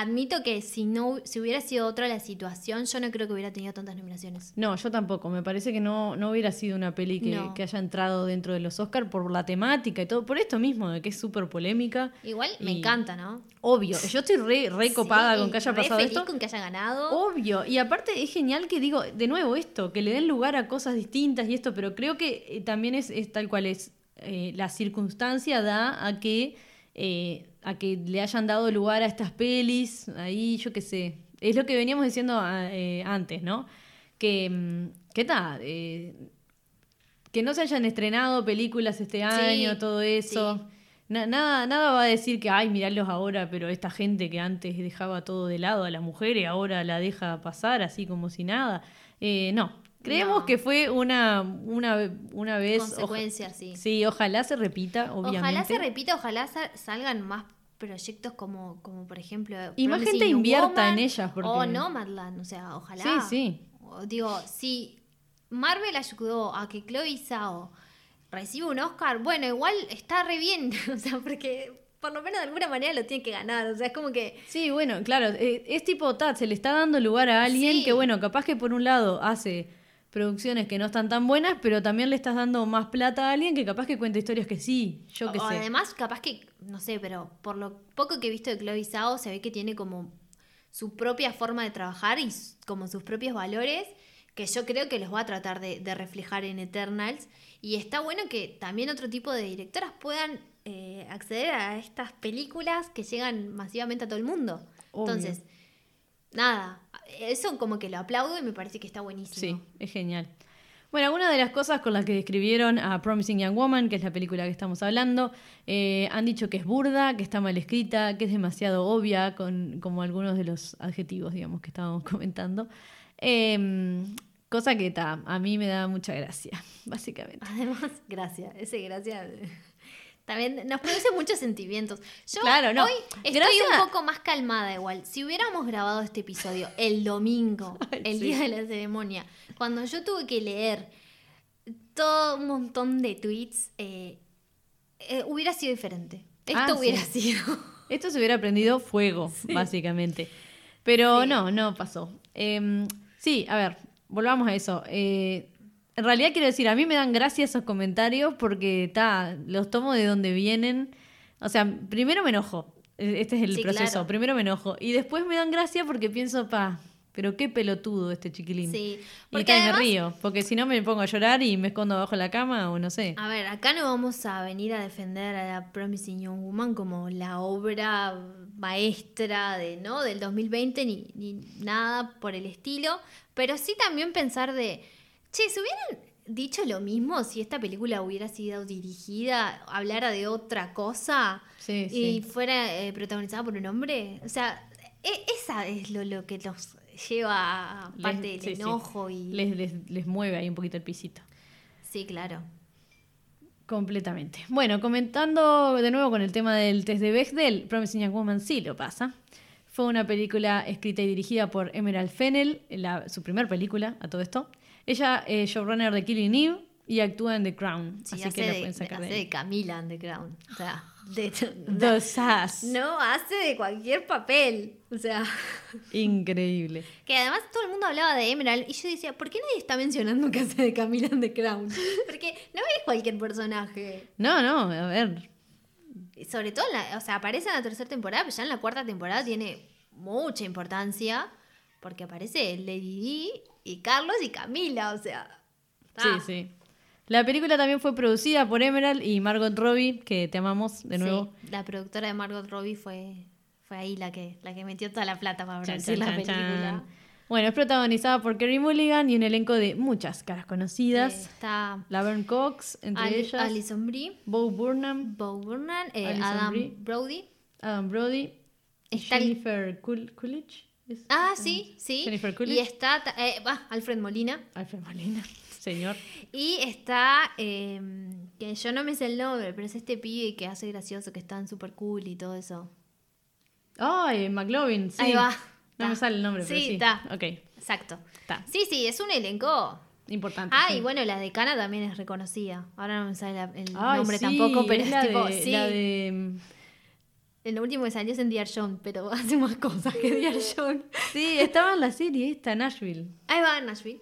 admito que si no si hubiera sido otra la situación, yo no creo que hubiera tenido tantas nominaciones. No, yo tampoco. Me parece que no, no hubiera sido una peli que, No. que haya entrado dentro de los Oscars por la temática y todo. Por esto mismo, de que es súper polémica. Igual me encanta, ¿no? Obvio. Yo estoy re, re copada Sí, con que haya re pasado feliz esto. con que haya ganado. Obvio. Y aparte es genial que digo, de nuevo esto, que le den lugar a cosas distintas y esto, pero creo que eh, también es, es tal cual es. eh, la circunstancia da a que, eh, a que le hayan dado lugar a estas pelis, ahí yo qué sé. Es lo que veníamos diciendo eh, antes, ¿no? Que, mm, ¿qué tal? que no se hayan estrenado películas este año, todo eso. nada, nada va a decir que, ay, mirarlos ahora, pero esta gente que antes dejaba todo de lado a la mujer y ahora la deja pasar así como si nada. no, Creemos que fue una, una, una vez. Consecuencia, sí. Sí, ojalá se repita, obviamente. Ojalá se repita, ojalá salgan más proyectos como, como por ejemplo. Y más gente invierta en ellas. Porque... O Nomadland, o sea, ojalá. Sí, sí. Digo, si Marvel ayudó a que Chloe Zhao reciba un Oscar, bueno, igual está re bien, o sea, porque por lo menos de alguna manera lo tiene que ganar. O sea, es como que. Sí, bueno, claro. Eh, es tipo Tat, se le está dando lugar a alguien que, bueno, capaz que por un lado hace producciones que no están tan buenas, pero también le estás dando más plata a alguien que capaz que cuenta historias que sí, yo que sé. Además, capaz que, no sé, pero por lo poco que he visto de Chloe Zhao, se ve que tiene como su propia forma de trabajar y como sus propios valores, que yo creo que los va a tratar de, reflejar en Eternals. Y está bueno que también otro tipo de directoras puedan eh, acceder a estas películas que llegan masivamente a todo el mundo. Entonces, nada, eso como que lo aplaudo y me parece que está buenísimo. Sí, es genial. Bueno, algunas de las cosas con las que describieron a Promising Young Woman, que es la película que estamos hablando, eh, han dicho que es burda, que está mal escrita, que es demasiado obvia, con como algunos de los adjetivos, digamos, que estábamos comentando. Em, cosa que a mí me da mucha gracia, básicamente. Además, gracias, ese gracia también nos produce muchos sentimientos. Yo claro, no. hoy estoy un poco más calmada igual. Si hubiéramos grabado este episodio el domingo, el día de la ceremonia, cuando yo tuve que leer todo un montón de tweets, eh, eh, hubiera sido diferente. Esto ah, hubiera sido. Esto se hubiera prendido fuego, básicamente. Pero no, no pasó. Em, sí, a ver, volvamos a eso. Eh, en realidad quiero decir, a mí me dan gracia esos comentarios porque ta, los tomo de donde vienen. O sea, primero me enojo. E, este es el proceso. Primero me enojo. Y después me dan gracia porque pienso, pa, pero qué pelotudo este chiquilín. Sí. Porque y me río. Porque si no me pongo a llorar y me escondo abajo de la cama o no sé. A ver, acá no vamos a venir a defender a la Promising Young Woman como la obra maestra de, ¿no? del 2020 ni, ni nada por el estilo. Pero sí también pensar de Che, ¿se hubieran dicho lo mismo si esta película hubiera sido dirigida, hablara de otra cosa y fuera eh, protagonizada por un hombre? O sea, e, esa es lo, que los lleva a parte del enojo y... Les, les, mueve ahí un poquito el pisito. Sí, claro. Completamente. Bueno, comentando de nuevo con el tema del test de Bechdel, Promising Young Woman sí lo pasa. Fue una película escrita y dirigida por Emerald Fennell, su primer película a todo esto. Ella es showrunner de Killing Eve y actúa en The Crown. así que la pueden sacar hace de, Camila en The Crown. O sea, de, The Sass. No, hace de cualquier papel. O sea. Increíble. Que además todo el mundo hablaba de Emerald y yo decía, ¿por qué nadie está mencionando que hace de Camila en The Crown? Porque no es cualquier personaje. No, no, a ver. Sobre todo, o sea, aparece en la tercera temporada, pero ya en la cuarta temporada tiene mucha importancia porque aparece Lady Di y Carlos y Camila, o sea. Sí, sí. La película también fue producida por Emerald y Margot Robbie, que te amamos de nuevo. Sí, la productora de Margot Robbie fue, fue ahí la que, la que metió toda la plata para producir la película. Bueno, es protagonizada por Kerry Mulligan y un elenco de muchas caras conocidas. Eh, está Laverne Cox, entre ellas. Alison Brie. Bo Burnham. Bo Burnham. Eh, Adam Brody. Adam Brody. Jennifer Coolidge ah, sí, sí. Jennifer Coolidge. Y está eh, Alfred Molina. Alfred Molina, señor. Y está, em, que yo no me sé el nombre, pero es este pibe que hace gracioso, que está en super cool y todo eso. Ay, McLovin, sí. Ahí va. No me sale el nombre, pero sí. está. Ok. Exacto. Está. Sí, sí, es un elenco importante. Ah, y bueno, la decana también es reconocida. Ahora no me sale el nombre tampoco, pero es, tipo, sí. La de em, el último que salió es en Dear John, pero hace más cosas que Dear John. sí, estaba en la serie esta, Nashville. Ahí va, Nashville.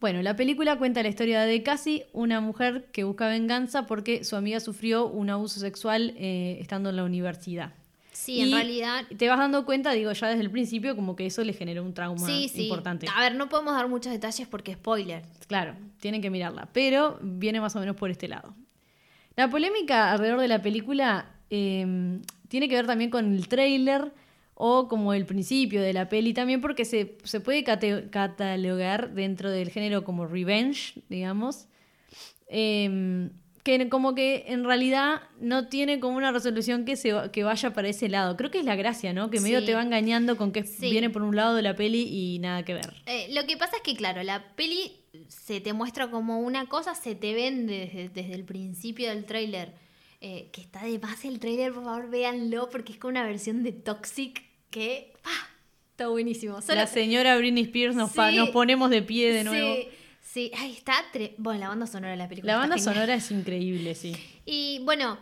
Bueno, la película cuenta la historia de Cassie, una mujer que busca venganza porque su amiga sufrió un abuso sexual eh, estando en la universidad. Sí, en realidad. Te vas dando cuenta, digo, ya desde el principio, como que eso le generó un trauma sí, sí. importante. A ver, no podemos dar muchos detalles porque spoiler. Claro, tienen que mirarla. Pero viene más o menos por este lado. La polémica alrededor de la película eh, tiene que ver también con el tráiler o como el principio de la peli también porque se, se puede cate- catalogar dentro del género como revenge, digamos. Eh, que como que en realidad no tiene como una resolución que se que vaya para ese lado. Creo que es la gracia, ¿no? Que medio Sí. te va engañando con que Sí. viene por un lado de la peli y nada que ver. Eh, lo que pasa es que, claro, la peli se te muestra como una cosa, se te vende desde, desde el principio del tráiler. Eh, que está de más el tráiler, por favor, véanlo, porque es como una versión de Toxic que ¡pah! está buenísimo. Solo- La señora Britney Spears nos, pa- nos ponemos de pie de nuevo. Sí, sí, ahí está. tre- Bueno, la banda sonora de la película. La banda genial. sonora es increíble, sí. Y bueno,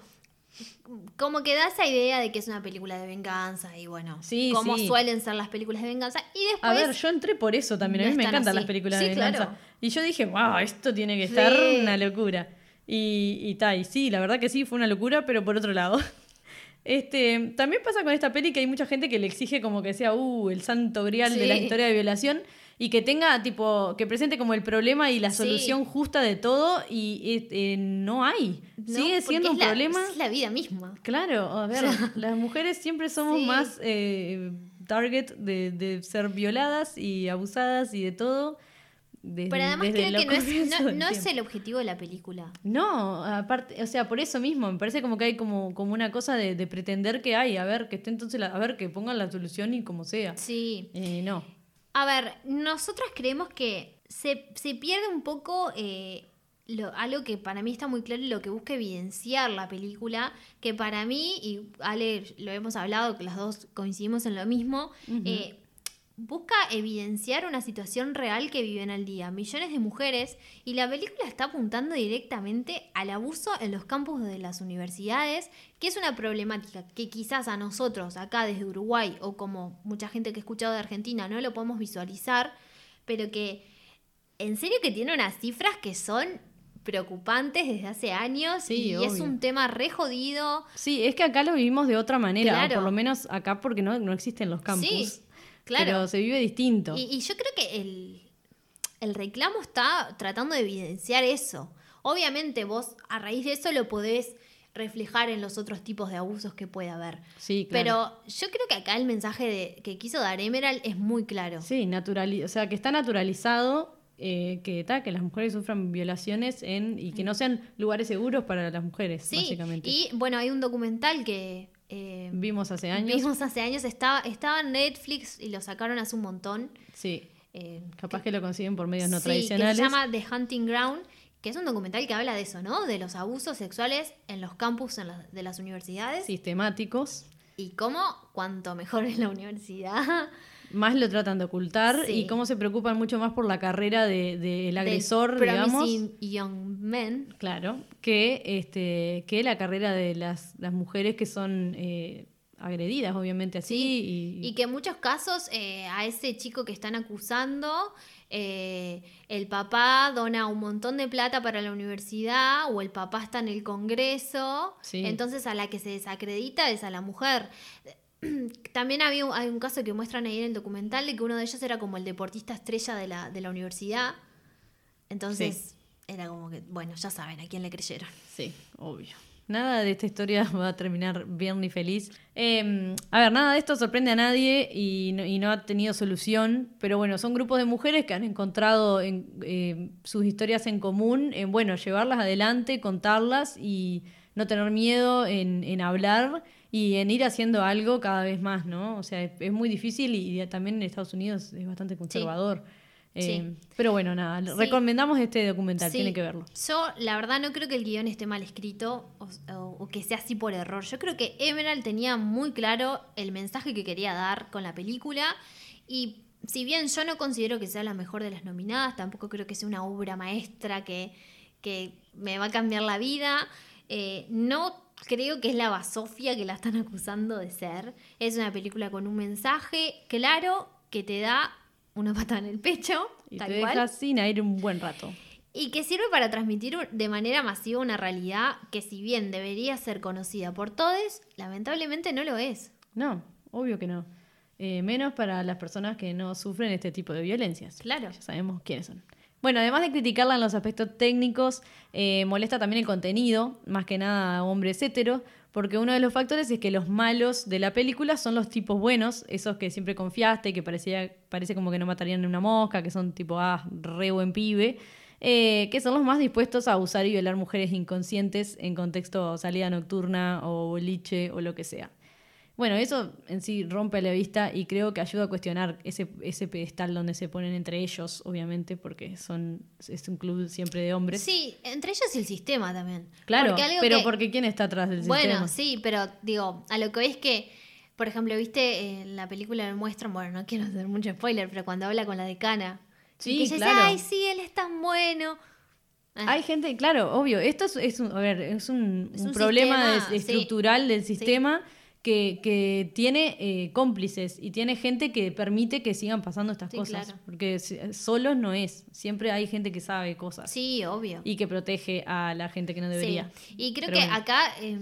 como que da esa idea de que es una película de venganza y bueno, Sí, como sí. suelen ser las películas de venganza. Y después... A ver, yo entré por eso también. A no mí me encantan así. las películas Sí, de venganza. claro. Y yo dije, wow, esto tiene que estar una locura. Y, y ta, y sí, la verdad que sí, fue una locura, pero por otro lado. Este, también pasa con esta peli que hay mucha gente que le exige como que sea, uh, el santo grial de la historia de violación y que tenga, tipo, que presente como el problema y la Sí. solución justa de todo y eh, no hay. ¿no? Sigue siendo un la- problema. Es la vida misma. Claro, a ver, las mujeres siempre somos Sí. más eh, target de, de ser violadas y abusadas y de todo. Desde- Pero además desde creo que no es, no, es el objetivo de la película. No, aparte, o sea, por eso mismo, me parece como que hay como, como una cosa de, de pretender que hay, a ver, que esté entonces, la- a ver, que pongan la solución y como sea. Sí. Eh, no. A ver, nosotras creemos que se, se pierde un poco eh, lo- algo que para mí está muy claro y lo que busca evidenciar la película, que para mí, y Ale lo hemos hablado, que las dos coincidimos en lo mismo, eh, busca evidenciar una situación real que viven al día millones de mujeres y la película está apuntando directamente al abuso en los campus de las universidades, que es una problemática que quizás a nosotros acá desde Uruguay o como mucha gente que he escuchado de Argentina no lo podemos visualizar, pero que en serio que tiene unas cifras que son preocupantes desde hace años Sí, y es un tema re jodido. Sí, es que acá lo vivimos de otra manera, Claro. por lo menos acá porque no, no existen los campus. Sí, claro. Pero se vive distinto. Y, y yo creo que el, el reclamo está tratando de evidenciar eso. Obviamente vos a raíz de eso lo podés reflejar en los otros tipos de abusos que puede haber. sí, claro. Pero yo creo que acá el mensaje de- que quiso dar Emerald es muy claro. Sí, o sea, que está naturalizado eh, que, ta, que las mujeres sufran violaciones en, y que no sean lugares seguros para las mujeres, Sí, básicamente. y bueno, hay un documental que eh, Vimos hace años. vimos hace años, estaba, estaba en Netflix y lo sacaron hace un montón. Sí, eh, capaz que lo consiguen por medios no Sí, tradicionales. Que se llama The Hunting Ground, que es un documental que habla de eso, ¿no? De los abusos sexuales en los campus en de las universidades. sistemáticos. Y cómo, cuanto mejor es la universidad. Más lo tratan de ocultar Sí. y cómo se preocupan mucho más por la carrera del de, del agresor, del digamos. Young Men. Claro, que, este, que la carrera de las, las mujeres que son eh, agredidas, obviamente así. y, Y que en muchos casos eh, a ese chico que están acusando, eh, el papá dona un montón de plata para la universidad o el papá está en el Congreso, Sí. entonces a la que se desacredita es a la mujer. También había un, hay un caso que muestran ahí en el documental de que uno de ellos era como el deportista estrella de la, de la universidad. Entonces era como que, bueno, ya saben a quién le creyeron. Sí, obvio. Nada de esta historia va a terminar bien ni feliz. Eh, a ver, nada de esto sorprende a nadie y no, y no ha tenido solución, pero bueno, son grupos de mujeres que han encontrado en, eh, sus historias en común, en bueno, llevarlas adelante, contarlas y no tener miedo en, en hablar y en ir haciendo algo cada vez más, ¿no? O sea, es, es muy difícil y, y también en Estados Unidos es bastante conservador. Eh, Sí. Pero bueno, nada, Sí. recomendamos este documental, Sí. tiene que verlo. Yo, la verdad, no creo que el guion esté mal escrito o, o- o que sea así por error. Yo creo que Emerald tenía muy claro el mensaje que quería dar con la película. Y si bien yo no considero que sea la mejor de las nominadas, tampoco creo que sea una obra maestra que, que me va a cambiar la vida. eh, no creo que es la basofia que la están acusando de ser. Es una película con un mensaje claro que te da una patada en el pecho, Y tal te cual. deja sin aire un buen rato. Y que sirve para transmitir de manera masiva una realidad que si bien debería ser conocida por todos, lamentablemente no lo es. No, obvio que no. Eh, menos para las personas que no sufren este tipo de violencias. Claro. Ya sabemos quiénes son. Bueno, además de criticarla en los aspectos técnicos, eh, molesta también el contenido, más que nada hombres hetero, porque uno de los factores es que los malos de la película son los tipos buenos, esos que siempre confiaste, que parecía, parece como que no matarían ni una mosca, que son tipo, ah, re buen pibe. Eh, que son los más dispuestos a abusar y violar mujeres inconscientes en contexto salida nocturna o boliche o lo que sea. Bueno, eso en sí rompe la vista y creo que ayuda a cuestionar ese, ese pedestal donde se ponen entre ellos, obviamente, porque son es un club siempre de hombres. Sí, entre ellos y el sistema también. Claro, Porque algo pero que- porque ¿quién está atrás del Bueno, sistema? sí, pero digo, a lo que ves que, por ejemplo, viste, en la película le muestran, bueno, no quiero hacer mucho spoiler, pero cuando habla con la decana. y Sí, que ella claro. dice, ay, sí, él es tan bueno. Ah, Hay gente, claro, obvio, esto es, es un, a ver, es un, Es un un problema sistema, de- sí. estructural del sistema que, que tiene eh, cómplices y tiene gente que permite que sigan pasando estas Sí, cosas. claro. Porque si- solos no es, siempre hay gente que sabe cosas Sí, obvio. y que protege a la gente que no debería. Sí. Y creo Pero que bueno. acá eh,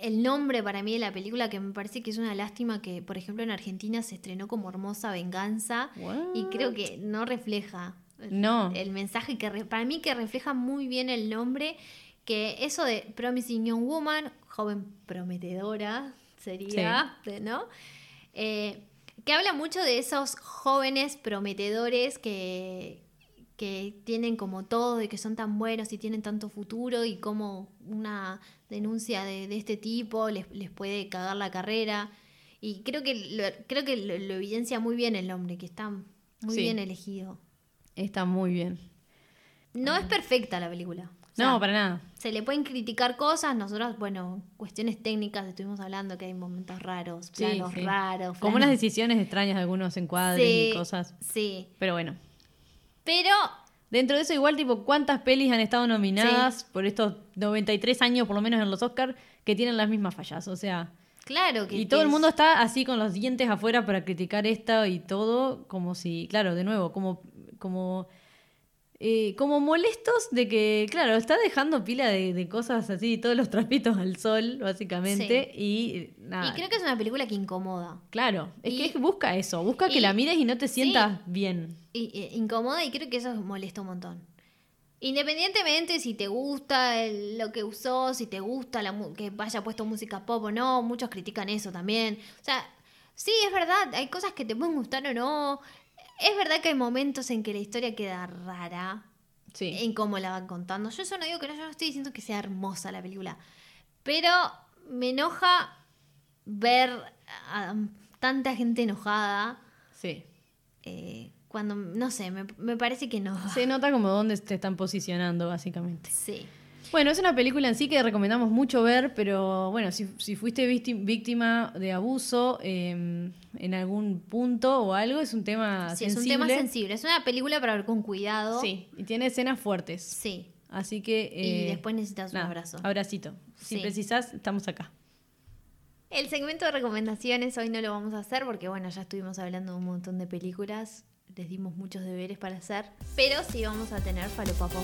el nombre para mí de la película, que me parece que es una lástima que, por ejemplo, en Argentina se estrenó como Hermosa Venganza y creo que no refleja No. el mensaje que re- para mí que refleja muy bien el nombre, que eso de Promising Young Woman, joven prometedora sería, ¿no? Eh, que habla mucho de esos jóvenes prometedores que, que tienen como todo y que son tan buenos y tienen tanto futuro y como una denuncia de, de este tipo les, les puede cagar la carrera. Y creo que lo, creo que lo, lo evidencia muy bien el nombre, que está muy Sí. bien elegido. Está muy bien. No es perfecta la película. Sea, no, para nada. Se le pueden criticar cosas, nosotros, bueno, cuestiones técnicas, estuvimos hablando que hay momentos raros, planos sí. raros. Como unas decisiones extrañas de algunos encuadres Sí, y cosas. Sí, Pero bueno. pero Dentro de eso, igual, tipo, ¿cuántas pelis han estado nominadas por estos 93 años, por lo menos en los Oscars, que tienen las mismas fallas? O sea, claro que... y todo el mundo está así con los dientes afuera para criticar esto y todo, como si, claro, de nuevo, como, como, eh, como molestos de que, claro, está dejando pila de, de cosas así, todos los trapitos al sol, básicamente, y nada. Y creo que es una película que incomoda. Claro, es y- que busca eso, busca que y- la mires y no te sí. sientas bien. Y, incomoda y creo que eso molesta un montón. Independientemente si te gusta el- lo que usó, si te gusta la que vaya puesto música pop o no, muchos critican eso también. O sea, sí, es verdad, hay cosas que te pueden gustar o no. Es verdad que hay momentos en que la historia queda rara Sí. en cómo la van contando. Yo eso no digo que no, yo no estoy diciendo que sea hermosa la película. Pero me enoja ver a tanta gente enojada Sí. eh, cuando, no sé, me, me parece que no. Se nota como dónde te están posicionando, básicamente. Sí. Bueno, es una película en sí que recomendamos mucho ver, pero bueno, si, si fuiste vícti- víctima de abuso eh, en algún punto o algo, es un tema Sí, es sensible. un tema sensible. Es una película para ver con cuidado. Sí, y tiene escenas fuertes. Sí. Así que... Y eh, después necesitas un abrazo. Abracito. Si Sí. precisás, estamos acá. El segmento de recomendaciones hoy no lo vamos a hacer porque, bueno, ya estuvimos hablando de un montón de películas. Les dimos muchos deberes para hacer. Pero sí vamos a tener Falopapo.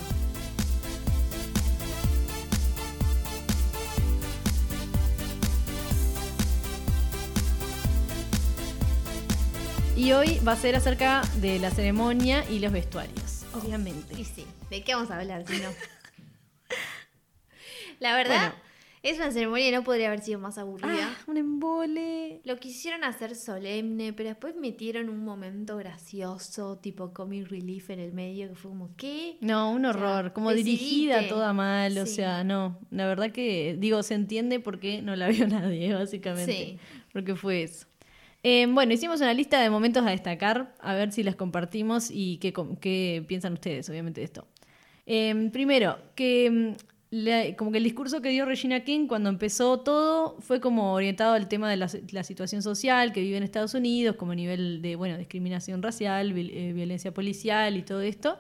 Y hoy va a ser acerca de la ceremonia y los vestuarios, obviamente. Y sí, ¿de qué vamos a hablar si no? La verdad, Bueno. es una ceremonia que no podría haber sido más aburrida. Ah, un embole. Lo quisieron hacer solemne, pero después metieron un momento gracioso, tipo comic relief en el medio, que fue como, ¿qué? No, un O sea, horror, como decidite. dirigida toda mal, o sea, no, la verdad que, digo, se entiende por qué no la vio nadie, básicamente, Sí. porque fue eso. Eh, bueno, hicimos una lista de momentos a destacar, a ver si las compartimos y qué, qué piensan ustedes, obviamente, de esto. Eh, primero, que la- como el discurso que dio Regina King cuando empezó todo fue como orientado al tema de la, situación social que vive en Estados Unidos, como a nivel de, bueno, discriminación racial, eh, violencia policial y todo esto.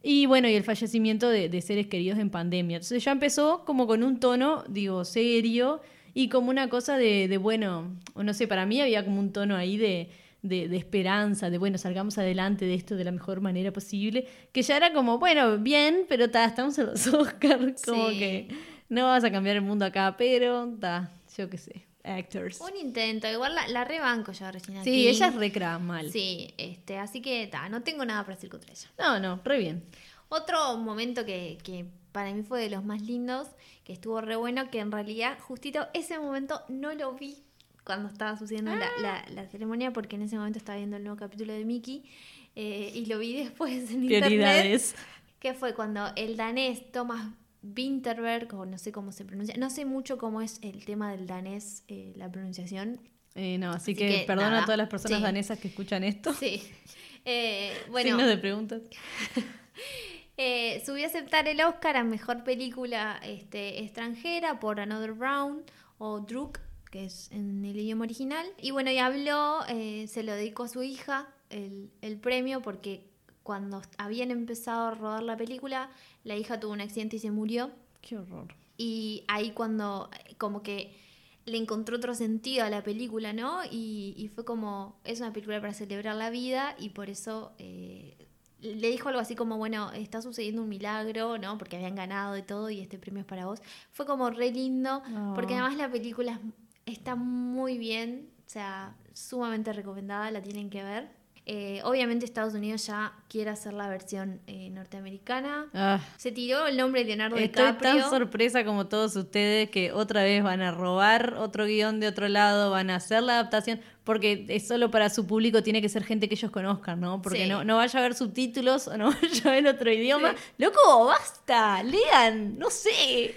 Y bueno, y el fallecimiento de, de seres queridos en pandemia. Entonces ya empezó como con un tono, digo, serio y como una cosa de, de, bueno, o no sé, para mí había como un tono ahí de, de, de esperanza, de bueno, salgamos adelante de esto de la mejor manera posible, que ya era como, bueno, bien, pero ta, estamos en los Oscars, como Sí. que no vas a cambiar el mundo acá, pero ta, yo qué sé. actors. Un intento, igual la, la rebanco yo Regina Sí, ella es recra mal. Sí, este, así que ta, no tengo nada para decir contra ella. No, no, re bien. Otro momento que, que para mí fue de los más lindos, que estuvo re bueno, que en realidad justito ese momento no lo vi cuando estaba sucediendo la, la- la ceremonia, porque en ese momento estaba viendo el nuevo capítulo de Mickey eh, y lo vi después en internet. Que fue cuando el danés Thomas Winterberg, o no sé cómo se pronuncia, no sé mucho cómo es el tema del danés, eh, la pronunciación. Eh, no, así, Así que, que perdona nada, a todas las personas sí. danesas que escuchan esto. Sí. Bueno, Signos de preguntas. Eh, subió a aceptar el Oscar a Mejor Película este, Extranjera por Another Round o Druk, que es en el idioma original. Y bueno, y habló, eh, se lo dedicó a su hija el, el premio porque cuando habían empezado a rodar la película, la hija tuvo un accidente y se murió. Qué horror. Y ahí cuando como que le encontró otro sentido a la película, ¿no? Y, y fue como, es una película para celebrar la vida y por eso eh, le dijo algo así como, bueno, está sucediendo un milagro, ¿no? Porque habían ganado y todo y este premio es para vos. Fue como re lindo, porque Oh. además la película es- está muy bien, o sea, sumamente recomendada, la tienen que ver. Eh, obviamente Estados Unidos ya quiere hacer la versión eh, norteamericana. Ah, Se tiró el nombre de Leonardo estoy DiCaprio. tan sorpresa como todos ustedes que otra vez van a robar otro guion de otro lado, van a hacer la adaptación, porque es solo para su público, tiene que ser gente que ellos conozcan, ¿no? Porque Sí. no, no vaya a ver subtítulos o no vaya a ver otro idioma. Sí. Loco, basta, lean, no sé. Sí,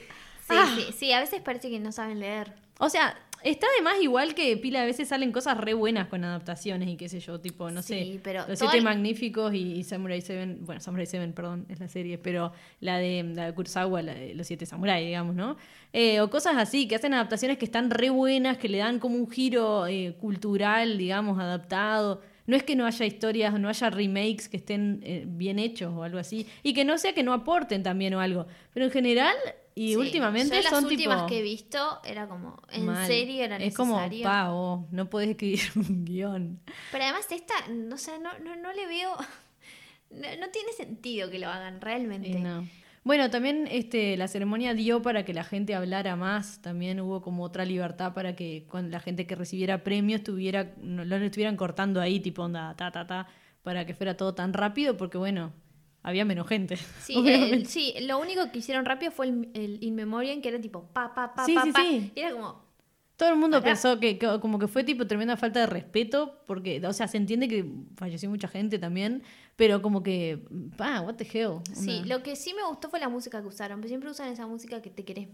Ah. sí, sí, a veces parece que no saben leer. O sea, está de más igual que pila a veces salen cosas re buenas con adaptaciones y qué sé yo, tipo, no Sí, sé, pero Los Siete el- Magníficos y, y Samurai Seven, bueno, Samurai Seven, perdón, es la serie, pero la de, la de Kurosawa, la de Los Siete Samurai, digamos, ¿no? Eh, o cosas así, que hacen adaptaciones que están re buenas, que le dan como un giro eh, cultural, digamos, adaptado. No es que no haya historias, no haya remakes que estén eh, bien hechos o algo así, y que no sea que no aporten también o algo, pero en general y Sí, últimamente yo las son últimas tipo... que he visto era como, en Mal. serio era Es como, necesario. pa, vos, no podés escribir un guion. Pero además esta, no sé, no, no, no le veo, no, no tiene sentido que lo hagan realmente. No. Bueno, también este, la ceremonia dio para que la gente hablara más, también hubo como otra libertad para que cuando la gente que recibiera premios tuviera, no lo estuvieran cortando ahí, tipo onda, ta, ta, ta, para que fuera todo tan rápido, porque bueno, había menos gente. Sí, el- sí, lo único que hicieron rápido fue el, el In Memoriam, que era tipo pa, pa, pa, Sí, pa, sí, pa. sí. Y era como, Todo el mundo Pará. pensó que, que como que fue tipo tremenda falta de respeto, porque, o sea, se entiende que falleció mucha gente también, pero como que, pa, what the hell. sí, Onda. lo que sí me gustó fue la música que usaron, porque siempre usan esa música que te querés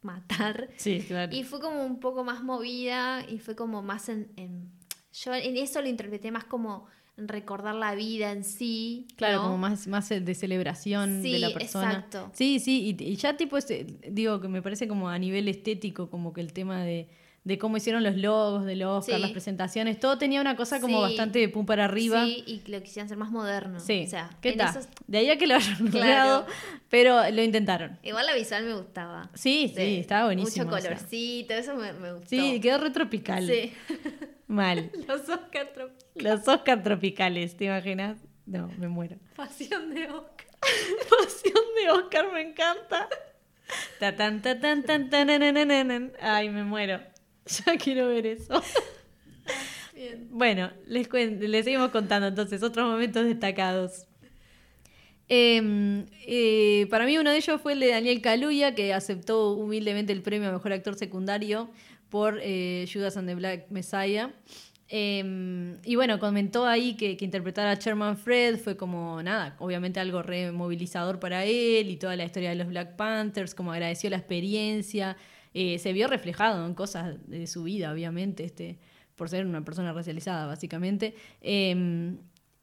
matar. Sí, claro. Y fue como un poco más movida y fue como más en, en- yo en eso lo interpreté más como recordar la vida en sí. Claro, ¿no? como más, más de celebración de la persona. exacto. Sí, sí, y, y ya tipo, ese- digo que me parece como a nivel estético, como que el tema de, de cómo hicieron los logos del Oscar, Sí. las presentaciones, todo tenía una cosa como Sí. bastante de pum para arriba. Sí, y lo quisieran hacer más moderno. Sí, O sea, ¿qué tal? esos- De ahí a que lo hayan Claro. logrado, pero lo intentaron. Igual la visual me gustaba. Sí, sí, De- estaba buenísimo. Mucho o sea. colorcito, eso me, me gustó. Sí, quedó retropical. Sí. Mal. Los Oscar trop- Los Oscar tropicales, ¿te imaginas? No, me muero. Pasión de Oscar. Pasión de Oscar, me encanta. Ta tan ta tan tan tan. Ay, me muero. Ya quiero ver eso. Bien. Bueno, les, les seguimos contando entonces otros momentos destacados. Eh, eh, para mí uno de ellos fue el de Daniel Kaluuya, que aceptó humildemente el premio a Mejor Actor Secundario por eh, Judas and the Black Messiah. Eh, y bueno, comentó ahí que, interpretar a Sherman Fred fue como nada, obviamente algo re movilizador para él y toda la historia de los Black Panthers, como agradeció la experiencia, eh, se vio reflejado en cosas de su vida, obviamente, este, por ser una persona racializada, básicamente. Eh,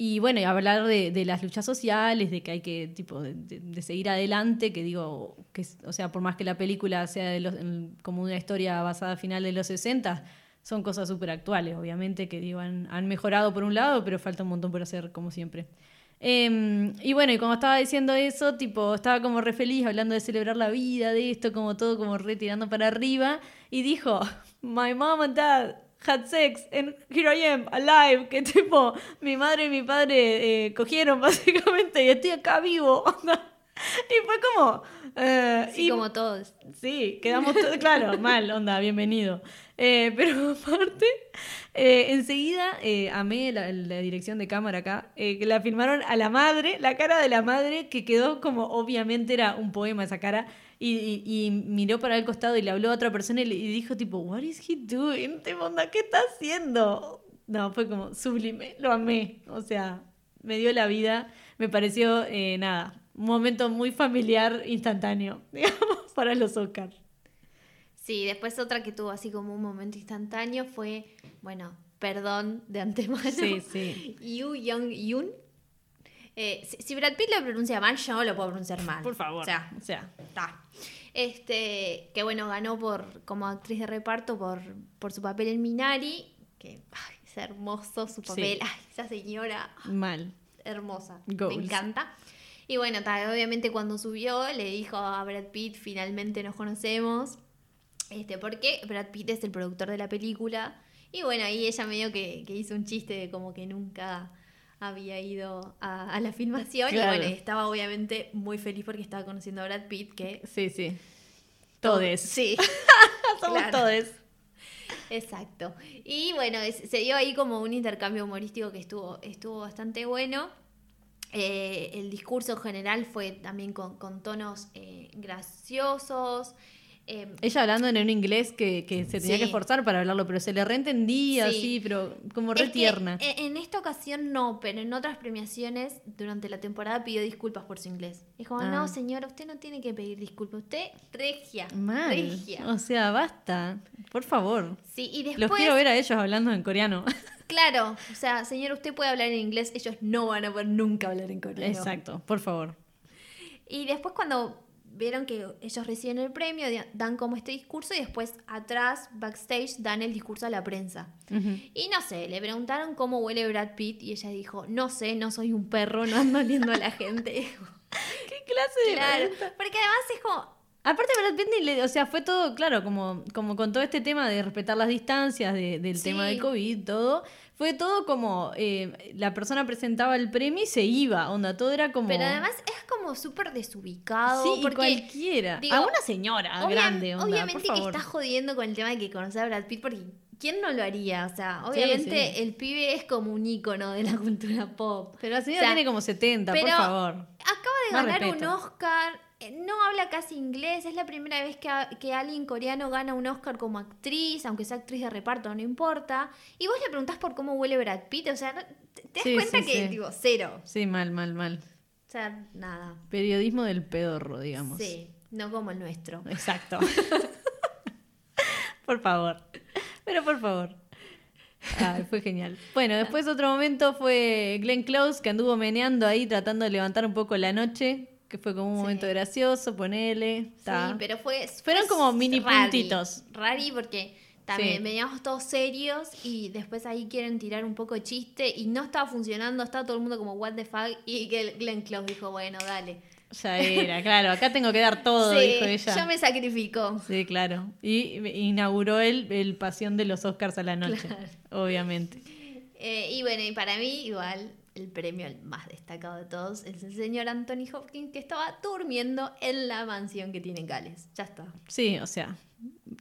y bueno, y hablar de, las luchas sociales, de que hay que, tipo, de, seguir adelante, que digo, que, o sea, por más que la película sea de los- como una historia basada a final de los 60, son cosas súper actuales, obviamente, que digo, han, mejorado por un lado, pero falta un montón por hacer, como siempre. Eh, y bueno, y como estaba diciendo eso, tipo, estaba como re feliz hablando de celebrar la vida, de esto, como todo como re tirando para arriba, y dijo, My mom and dad had sex and here I am, alive, que tipo, mi madre y mi padre eh, cogieron básicamente y estoy acá vivo. Y fue como... eh, Sí, y- como todos. Sí, quedamos todos, claro, mal, onda, bienvenido. Eh, pero aparte, eh, enseguida eh, amé la, la dirección de cámara acá, eh, que la filmaron a la madre, la cara de la madre, que quedó como, obviamente era un poema esa cara, y, y- y miró para el costado y le habló a otra persona y, le, y dijo tipo, what is he doing? Onda, ¿qué está haciendo? No, fue como sublime, lo amé, o sea, me dio la vida, me pareció, eh, nada, un momento muy familiar, instantáneo, digamos, para los Oscars. Sí, después otra que tuvo así como un momento instantáneo fue, bueno, perdón de antemano. Sí, sí. Yu Young Yun. Eh, si, si Brad Pitt lo pronuncia mal, yo no lo puedo pronunciar mal. Por favor. O sea, o sea, está. Este, que bueno, ganó por como actriz de reparto por, por su papel en Minari. Que ay, es hermoso su papel. Sí. Ay, esa señora mal. hermosa. Goals. Me encanta. Y bueno, ta, obviamente cuando subió le dijo a Brad Pitt, finalmente nos conocemos. Este, porque Brad Pitt es el productor de la película. Y bueno, ahí ella medio que, que hizo un chiste de como que nunca había ido a, a la filmación. Claro. Y bueno, estaba obviamente muy feliz porque estaba conociendo a Brad Pitt, que... Sí, sí. Todes. Sí. Somos claro. todes. Exacto. Y bueno, es- se dio ahí como un intercambio humorístico que estuvo, estuvo bastante bueno. Eh, el discurso en general fue también con, con tonos eh, graciosos. Eh, Ella hablando en un inglés que, que se tenía Sí. que esforzar para hablarlo, pero se le reentendía Sí. así, pero como re es tierna. eh, en esta ocasión no, pero en otras premiaciones durante la temporada pidió disculpas por su inglés. Dijo, Ah. no señora, usted no tiene que pedir disculpas, usted regia. Mal. Regia. O sea, basta. Por favor. Sí, y después... Los quiero ver a ellos hablando en coreano. Claro, o sea, señor, usted puede hablar en inglés, ellos no van a poder nunca hablar en coreano. Exacto, por favor. Y después cuando vieron que ellos reciben el premio, dan como este discurso y después atrás, backstage, dan el discurso a la prensa. Y no sé, le preguntaron cómo huele Brad Pitt y ella dijo, no sé, no soy un perro, no ando oliendo a la gente. ¿Qué clase de claro, pregunta? porque además es como, Aparte Brad Pitt, o sea, fue todo, claro, como, como con todo este tema de respetar las distancias, de- del Sí. tema del COVID, todo, fue todo como, eh, la persona presentaba el premio y se iba, onda, todo era como... pero además es como súper desubicado. sí, y porque cualquiera. digo, a una señora Obvia- grande, onda, obviamente por que está jodiendo con el tema de que conoce a Brad Pitt porque ¿quién no lo haría? O sea, obviamente sí. el pibe es como un ícono de la cultura pop. Pero la señora O sea, tiene como 70, por favor. Acaba de Más ganar un. Oscar, no habla casi inglés, es la primera vez que, que alguien coreano gana un Oscar como actriz, aunque sea actriz de reparto, no importa. Y vos le preguntás por cómo huele Brad Pitt, o sea, te, te das Sí, cuenta sí, que, sí. digo, cero. Sí, mal, mal, mal. O sea, nada. Periodismo del pedorro, digamos. Sí, no como el nuestro. Exacto. por favor. Pero por favor. Ay, fue genial. Bueno, después otro momento fue Glenn Close, que anduvo meneando ahí tratando de levantar un poco la noche, que fue como un Sí. momento gracioso, ponele. ta. Sí, pero fue. Fueron fue como mini rari, puntitos. Rari porque también Sí. veníamos todos serios y después ahí quieren tirar un poco de chiste y no estaba funcionando, estaba todo el mundo como, what the fuck. Y que Glenn Close dijo, bueno, dale. Ya era, claro, acá tengo que dar todo, Sí, dijo ella. yo me sacrifico. Sí, claro. Y inauguró el, el Pasión de los Oscars a la noche, Claro. obviamente. Eh, y bueno, y para mí, igual, el premio el más destacado de todos es el señor Anthony Hopkins, que estaba durmiendo en la mansión que tiene en Gales. Ya está. Sí, o sea,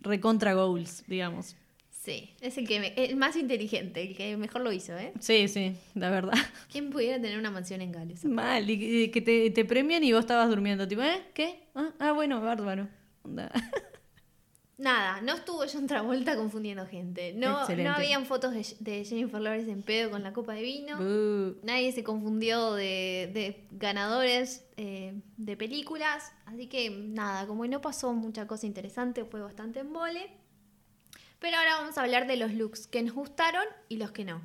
recontra goals, digamos. Sí, es el, que me- el más inteligente, el que mejor lo hizo, ¿eh? Sí, sí, la verdad. ¿Quién pudiera tener una mansión en Gales? Mal, y, y que te, te premian y vos estabas durmiendo, tipo, ¿eh? ¿Qué? Ah, ah, bueno, bárbaro. Onda. Nada, no estuvo John Travolta confundiendo gente. No, Excelente. no habían fotos de, de Jennifer Lawrence en pedo con la copa de vino. Nadie se confundió de, de ganadores eh, de películas. Así que nada, como no pasó mucha cosa interesante, fue bastante en mole. Pero ahora vamos a hablar de los looks que nos gustaron y los que no.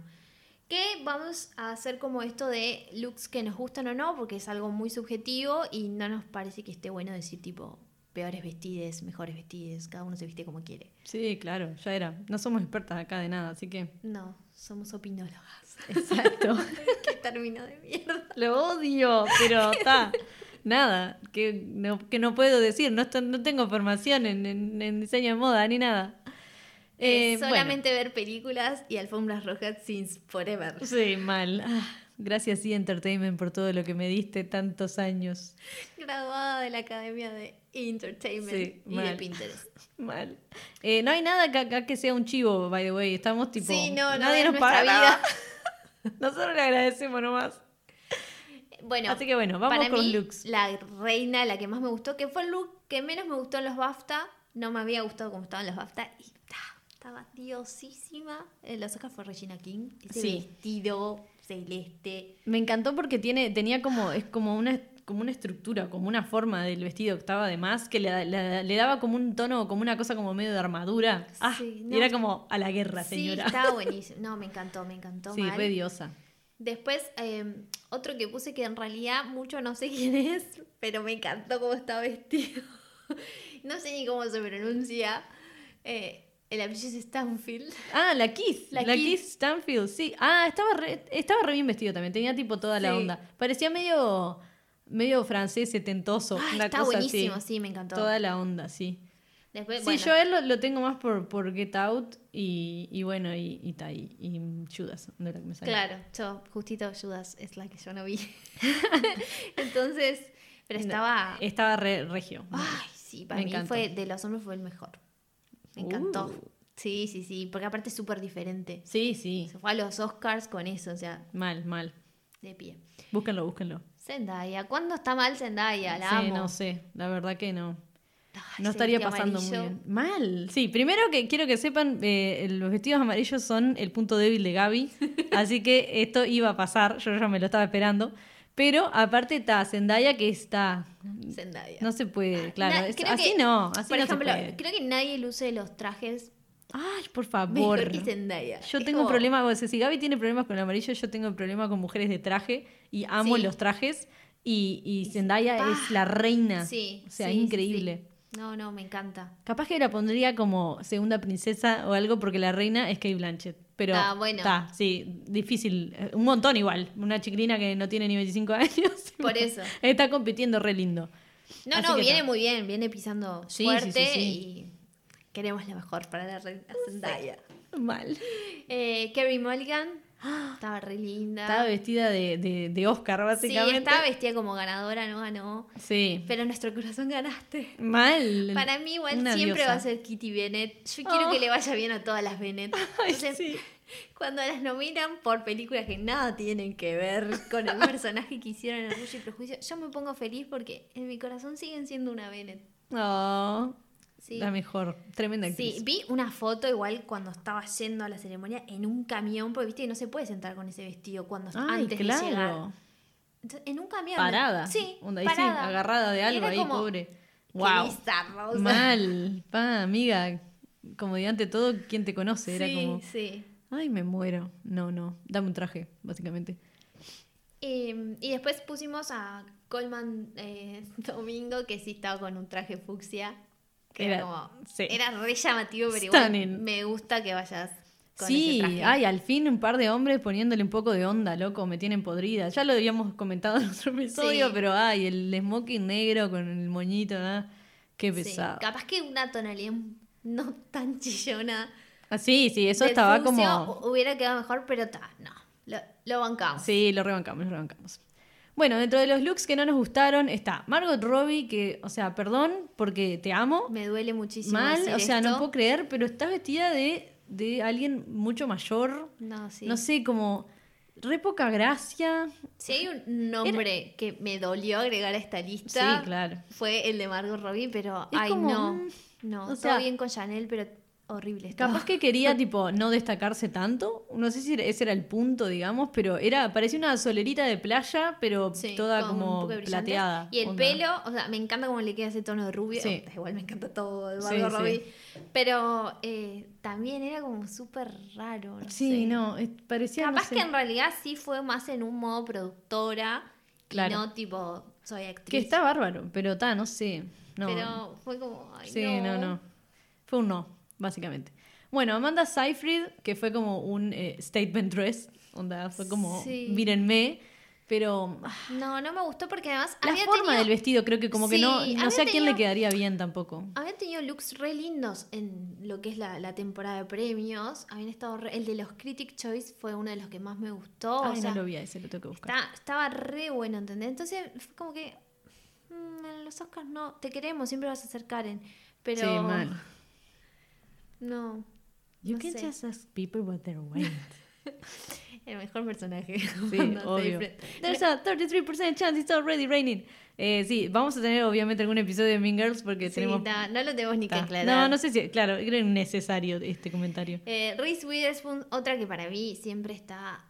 Que vamos a hacer como esto de looks que nos gustan o no, porque es algo muy subjetivo y no nos parece que esté bueno decir tipo peores vestides, mejores vestides, cada uno se viste como quiere. Sí, claro, ya era. No somos expertas acá de nada, así que. No, somos opinólogas. Exacto. Qué término de mierda. Lo odio, pero está. Nada, que no, que no puedo decir. No, no tengo formación en, en- en diseño de moda ni nada. Eh, solamente ver películas y alfombras rojas since forever. sí, mal. Ah, Gracias, y Entertainment, por todo lo que me diste tantos años. Graduada de la Academia de Entertainment Sí, y de. Pinterest. Mal. Eh, no hay nada que acá que sea un chivo, by the way. Estamos tipo. Sí, no, no, nadie nos paga vida. nada. Nosotros le agradecemos nomás. Bueno, Así que bueno, vamos para con mí, looks. La reina, la que más me gustó, que fue el look que menos me gustó en los BAFTA. No me había gustado como estaban los BAFTA. Y ta, estaba diosísima. En los Oscars fue Regina King. Ese Sí. vestido celeste. Me encantó porque tiene, tenía como, es como una, como una estructura, como una forma del vestido que estaba de más, que le, le- le daba como un tono, como una cosa como medio de armadura. Ah, Sí, y no. era como a la guerra, Sí, señora. estaba buenísimo. No, me encantó, me encantó. Sí, mal. re diosa. Después, eh, otro que puse que en realidad mucho no sé quién es, pero me encantó cómo está vestido. no sé ni cómo se pronuncia. Eh, el apellido es Stanfield. Ah, la Kiss. La, La Kiss. Kiss. Stanfield, sí. Ah, estaba re, estaba re bien vestido también. Tenía tipo toda la Sí. onda. Parecía medio, medio francés, setentoso. Ah, una está cosa buenísimo, así. sí, me encantó. Toda la onda, sí. Después, Sí, bueno, yo a él lo, lo tengo más por, por Get Out y, y bueno, y, y, y, y Judas, de la que me claro, yo justito Judas es la que yo no vi. Entonces, pero estaba... Estaba re, regio. Ay, sí, para Me mí encantó. fue de los hombres fue el mejor. Me encantó. Uh. Sí, sí, sí, porque aparte es súper diferente. Sí, sí. Se fue a los Oscars con eso, o sea, Mal, mal. de pie. Búsquenlo, búsquenlo. Zendaya, ¿cuándo está mal Zendaya? La sí, amo. no sé. La verdad que no. Ay, No estaría pasando muy bien. Mal. Sí, primero que quiero que sepan, eh, los vestidos amarillos son el punto débil de Gaby. así que esto iba a pasar. Yo ya me lo estaba esperando. Pero aparte está Zendaya que está. Zendaya. No se puede, claro. Na- es- creo así que, no. Así Por no ejemplo, se puede. creo que nadie luce los trajes Ay, por favor. mejor que Zendaya. Yo Es tengo un como- problema, o sea, si Gaby tiene problemas con el amarillo, yo tengo problema con mujeres de traje y amo Sí. los trajes y, y Zendaya es la reina. Sí. O sea, sí, es sí, increíble. sí. No, no, me encanta. Capaz que la pondría como segunda princesa o algo porque la reina es Kate Blanchett. Pero Ah, bueno. está, sí, difícil. Eh, Un montón igual. Una chiquilina que no tiene ni 25 años. Por eso. Está compitiendo re lindo. No, Así no, viene muy bien, viene pisando Sí, fuerte sí, sí. y queremos lo mejor para la reina Zendaya. Mal. Eh, Carrie Mulligan estaba re linda. Estaba vestida de, de, de Oscar, sí, básicamente. estaba vestida como ganadora, no ganó. Sí. Pero en nuestro corazón ganaste. Mal. Para mí igual Una siempre diosa. va a ser Kitty Bennett. Yo quiero Oh. que le vaya bien a todas las Bennett. Ay, Entonces, sí. cuando las nominan por películas que nada tienen que ver con el personaje que hicieron en Orgullo y Prejuicio, yo me pongo feliz porque en mi corazón siguen siendo una Bennett. Oh, Sí. La mejor. Tremenda Sí, actriz. vi una foto igual cuando estaba yendo a la ceremonia en un camión, porque viste que no se puede sentar con ese vestido cuando Ay, antes de llegar. claro. Entonces, en un camión. Parada. Sí, Onda ahí sí, agarrada de algo Era ahí, como, pobre. Wow. bizarro, o sea. Mal. Pa, amiga. Como de ante todo, ¿quién te conoce? Era sí, como. sí. Ay, me muero. No, no. Dame un traje, básicamente. Eh, y después pusimos a Coleman eh, Domingo, que sí estaba con un traje fucsia. Que era, Era- como. sí. Era re llamativo, pero Stunning. igual me gusta que vayas con Sí, ese traje. ay, al fin un par de hombres poniéndole un poco de onda, loco, me tienen podrida. Ya lo habíamos comentado en otro episodio, Sí. pero ay, el smoking negro con el moñito, ¿no? Qué Sí, pesado. Capaz que una tonalidad no tan chillona. Ah, sí, sí, eso estaba como. hu- Hubiera quedado mejor, pero ta, no. Lo, lo bancamos. Sí, lo rebancamos, lo rebancamos. Bueno, dentro de los looks que no nos gustaron está Margot Robbie, que, o sea, perdón porque te amo. Me duele muchísimo. Mal, o sea, no puedo creer, pero está vestida de, de alguien mucho mayor. No, sí. No sé, como re poca gracia. Si hay un nombre que me dolió agregar a esta lista, Sí, claro. fue el de Margot Robbie, pero Es ay como, no. mm, No, o todo sea, bien con Chanel, pero horrible. Capaz que quería, tipo, no destacarse tanto. No sé si ese era el punto, digamos, pero era parecía una solerita de playa, pero Sí, toda como plateada. Y el onda. pelo, o sea, me encanta cómo le queda ese tono de rubio. Sí. Igual me encanta todo de Sí. Robbie. Pero eh, también era como súper raro. No Sí, sé. no, parecía. no Capaz sé, que en realidad sí fue más en un modo productora. Claro. Y no tipo, soy actriz. Que está bárbaro, pero está, no sé. No. Pero fue como, ay, sí, no. no, Fue un no, básicamente. Bueno, Amanda Seyfried, que fue como un eh, statement dress, onda, fue como, Sí. mírenme. Pero ah, No, no me gustó porque además la había forma tenido, del vestido creo que como que no, no sé a quién le quedaría bien tampoco. habían tenido looks re lindos en lo que es la, la temporada de premios. Habían estado re- el de los Critic Choice fue uno de los que más me gustó. o Ay, sea, no lo vi a ese, lo tengo que buscar. está- estaba re bueno, ¿entendés? Entonces fue como que mm, en los Oscars no, te queremos, siempre vas a ser Karen. Pero Sí, mal. No. You no can sé. just ask people what they're wearing. El mejor personaje. Sí, obvio. There's a 33% chance it's already raining. Eh, sí, vamos a tener obviamente algún episodio de Mean Girls porque Sí, tenemos... no, no lo tenemos ni que Ta. aclarar. No, no sé si... Claro, era innecesario este comentario. Eh, Reese Witherspoon, otra que para mí siempre está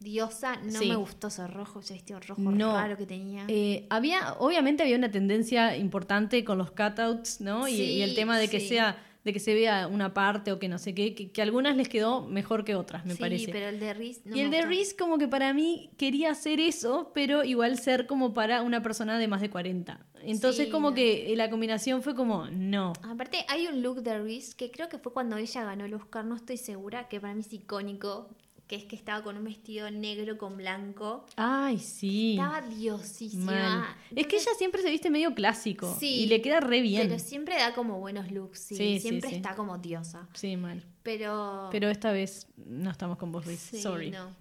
diosa. No Sí. me gustó ese rojo, ese vestido rojo No. raro que tenía. Eh, había, obviamente había una tendencia importante con los cutouts, ¿no? Y, Sí, y el tema de que sea, de que se vea una parte o que no sé qué, que, que algunas les quedó mejor que otras, me sí, parece. pero el de Reese no y el de. Reese como que para mí quería hacer eso, pero igual ser como para una persona de más de 40. Entonces Sí, como no. que la combinación fue como, no. Aparte, hay un look de Reese que creo que fue cuando ella ganó el Oscar, no estoy segura, que para mí es icónico, que es que estaba con un vestido negro con blanco. Ay, sí. Estaba diosísima. Mal. Es que ella siempre se viste medio clásico Sí, y le queda re bien. Pero siempre da como buenos looks, sí. Sí, siempre sí. está como diosa. Sí, mal. Pero. Pero esta vez no estamos con vos, Luis. Sí, Sorry. no.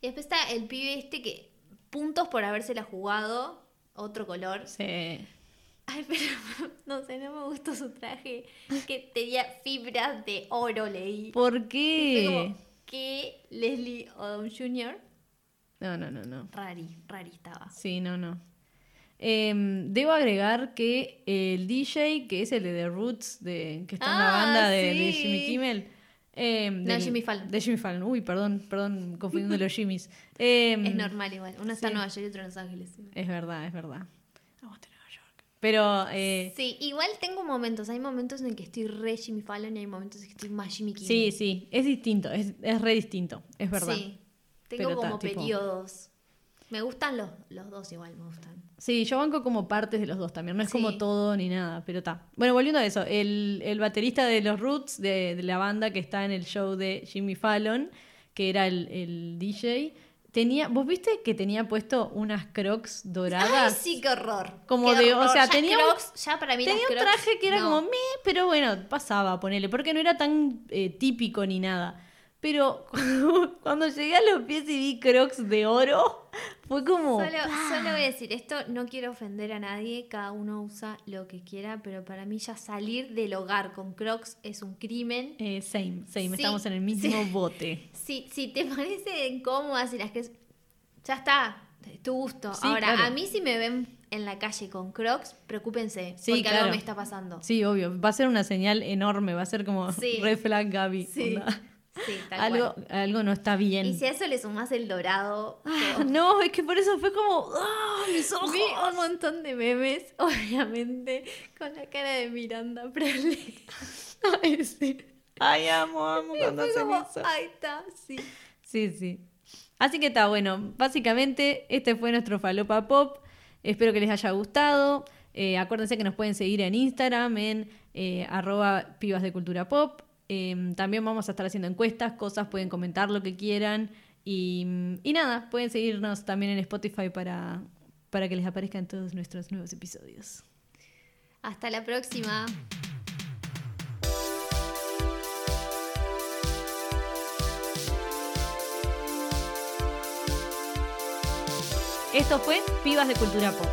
Y después está el pibe este que. Puntos por habérsela jugado. Otro color. Sí. Ay, pero no sé, no me gustó su traje. Que tenía fibras de oro, leí. ¿Por qué? Que Leslie Odom Jr. No, no, no, no. Rari, rari estaba. Sí, no, no. Em, debo agregar que el DJ, que es el de The Roots, de, que está en la Ah, banda de. Jimmy Kimmel. em, No, del- Jimmy Fallon. De Jimmy Fallon. Uy, perdón, perdón, confundiendo los Jimmys. Em, Es normal igual. Uno está sí. en Nueva York y otro en Los Ángeles. Es verdad, es verdad. Pero, eh, Sí, igual tengo momentos. Hay momentos en que estoy re Jimmy Fallon y hay momentos en que estoy más Jimmy Kimmel. sí, sí, es distinto, es, es re distinto, es verdad. Sí, tengo Pero como ta, tipo- periodos. Me gustan los, los dos igual, me gustan. Sí, yo banco como partes de los dos también, no es como todo ni nada, pero está. Bueno, volviendo a eso, el, el baterista de los Roots, de, de la banda que está en el show de Jimmy Fallon, que era el, el DJ, tenía, ¿vos viste que tenía puesto unas crocs Ay, doradas? sí, qué horror. Como Qué de- o sea, Ya tenía un- Crocs, ya para mí Tenía un Crocs, traje que era no. como meh, pero bueno, pasaba, ponele, porque no era tan eh, típico ni nada. Pero cuando llegué a los pies y vi crocs de oro, fue como... Solo, solo voy a decir esto, no quiero ofender a nadie, cada uno usa lo que quiera, pero para mí ya salir del hogar con Crocs es un crimen. Eh, same, same, Sí, estamos en el mismo sí. bote. Si, si te parece incómodas y las que... Ya está, es tu gusto. Sí, Ahora, claro. a mí si me ven en la calle con Crocs, preocúpense, Sí, porque claro. algo me está pasando. Sí, obvio, va a ser una señal enorme, va a ser como Sí. red flag Gaby. Sí, onda. Sí, tal Algo, cual. algo no está bien. Y si a eso le sumás el dorado, Ah, no, es que por eso fue como... ¡Ah, mis ojos! Vi un montón de memes, obviamente, con la cara de Miranda Presley. Ay, sí. Ay, amo, amo Y cuando hacen como, eso. ahí está, sí. Sí, sí. Así que está bueno. Básicamente, este fue nuestro Falopa Pop. Espero que les haya gustado. Eh, acuérdense que nos pueden seguir en Instagram, en eh, arroba pibas de cultura pop. Eh, también vamos a estar haciendo encuestas, cosas, pueden comentar lo que quieran. Y, y nada, pueden seguirnos también en Spotify para, para que les aparezcan todos nuestros nuevos episodios. Hasta la próxima. Esto fue Pibas de Cultura Pop.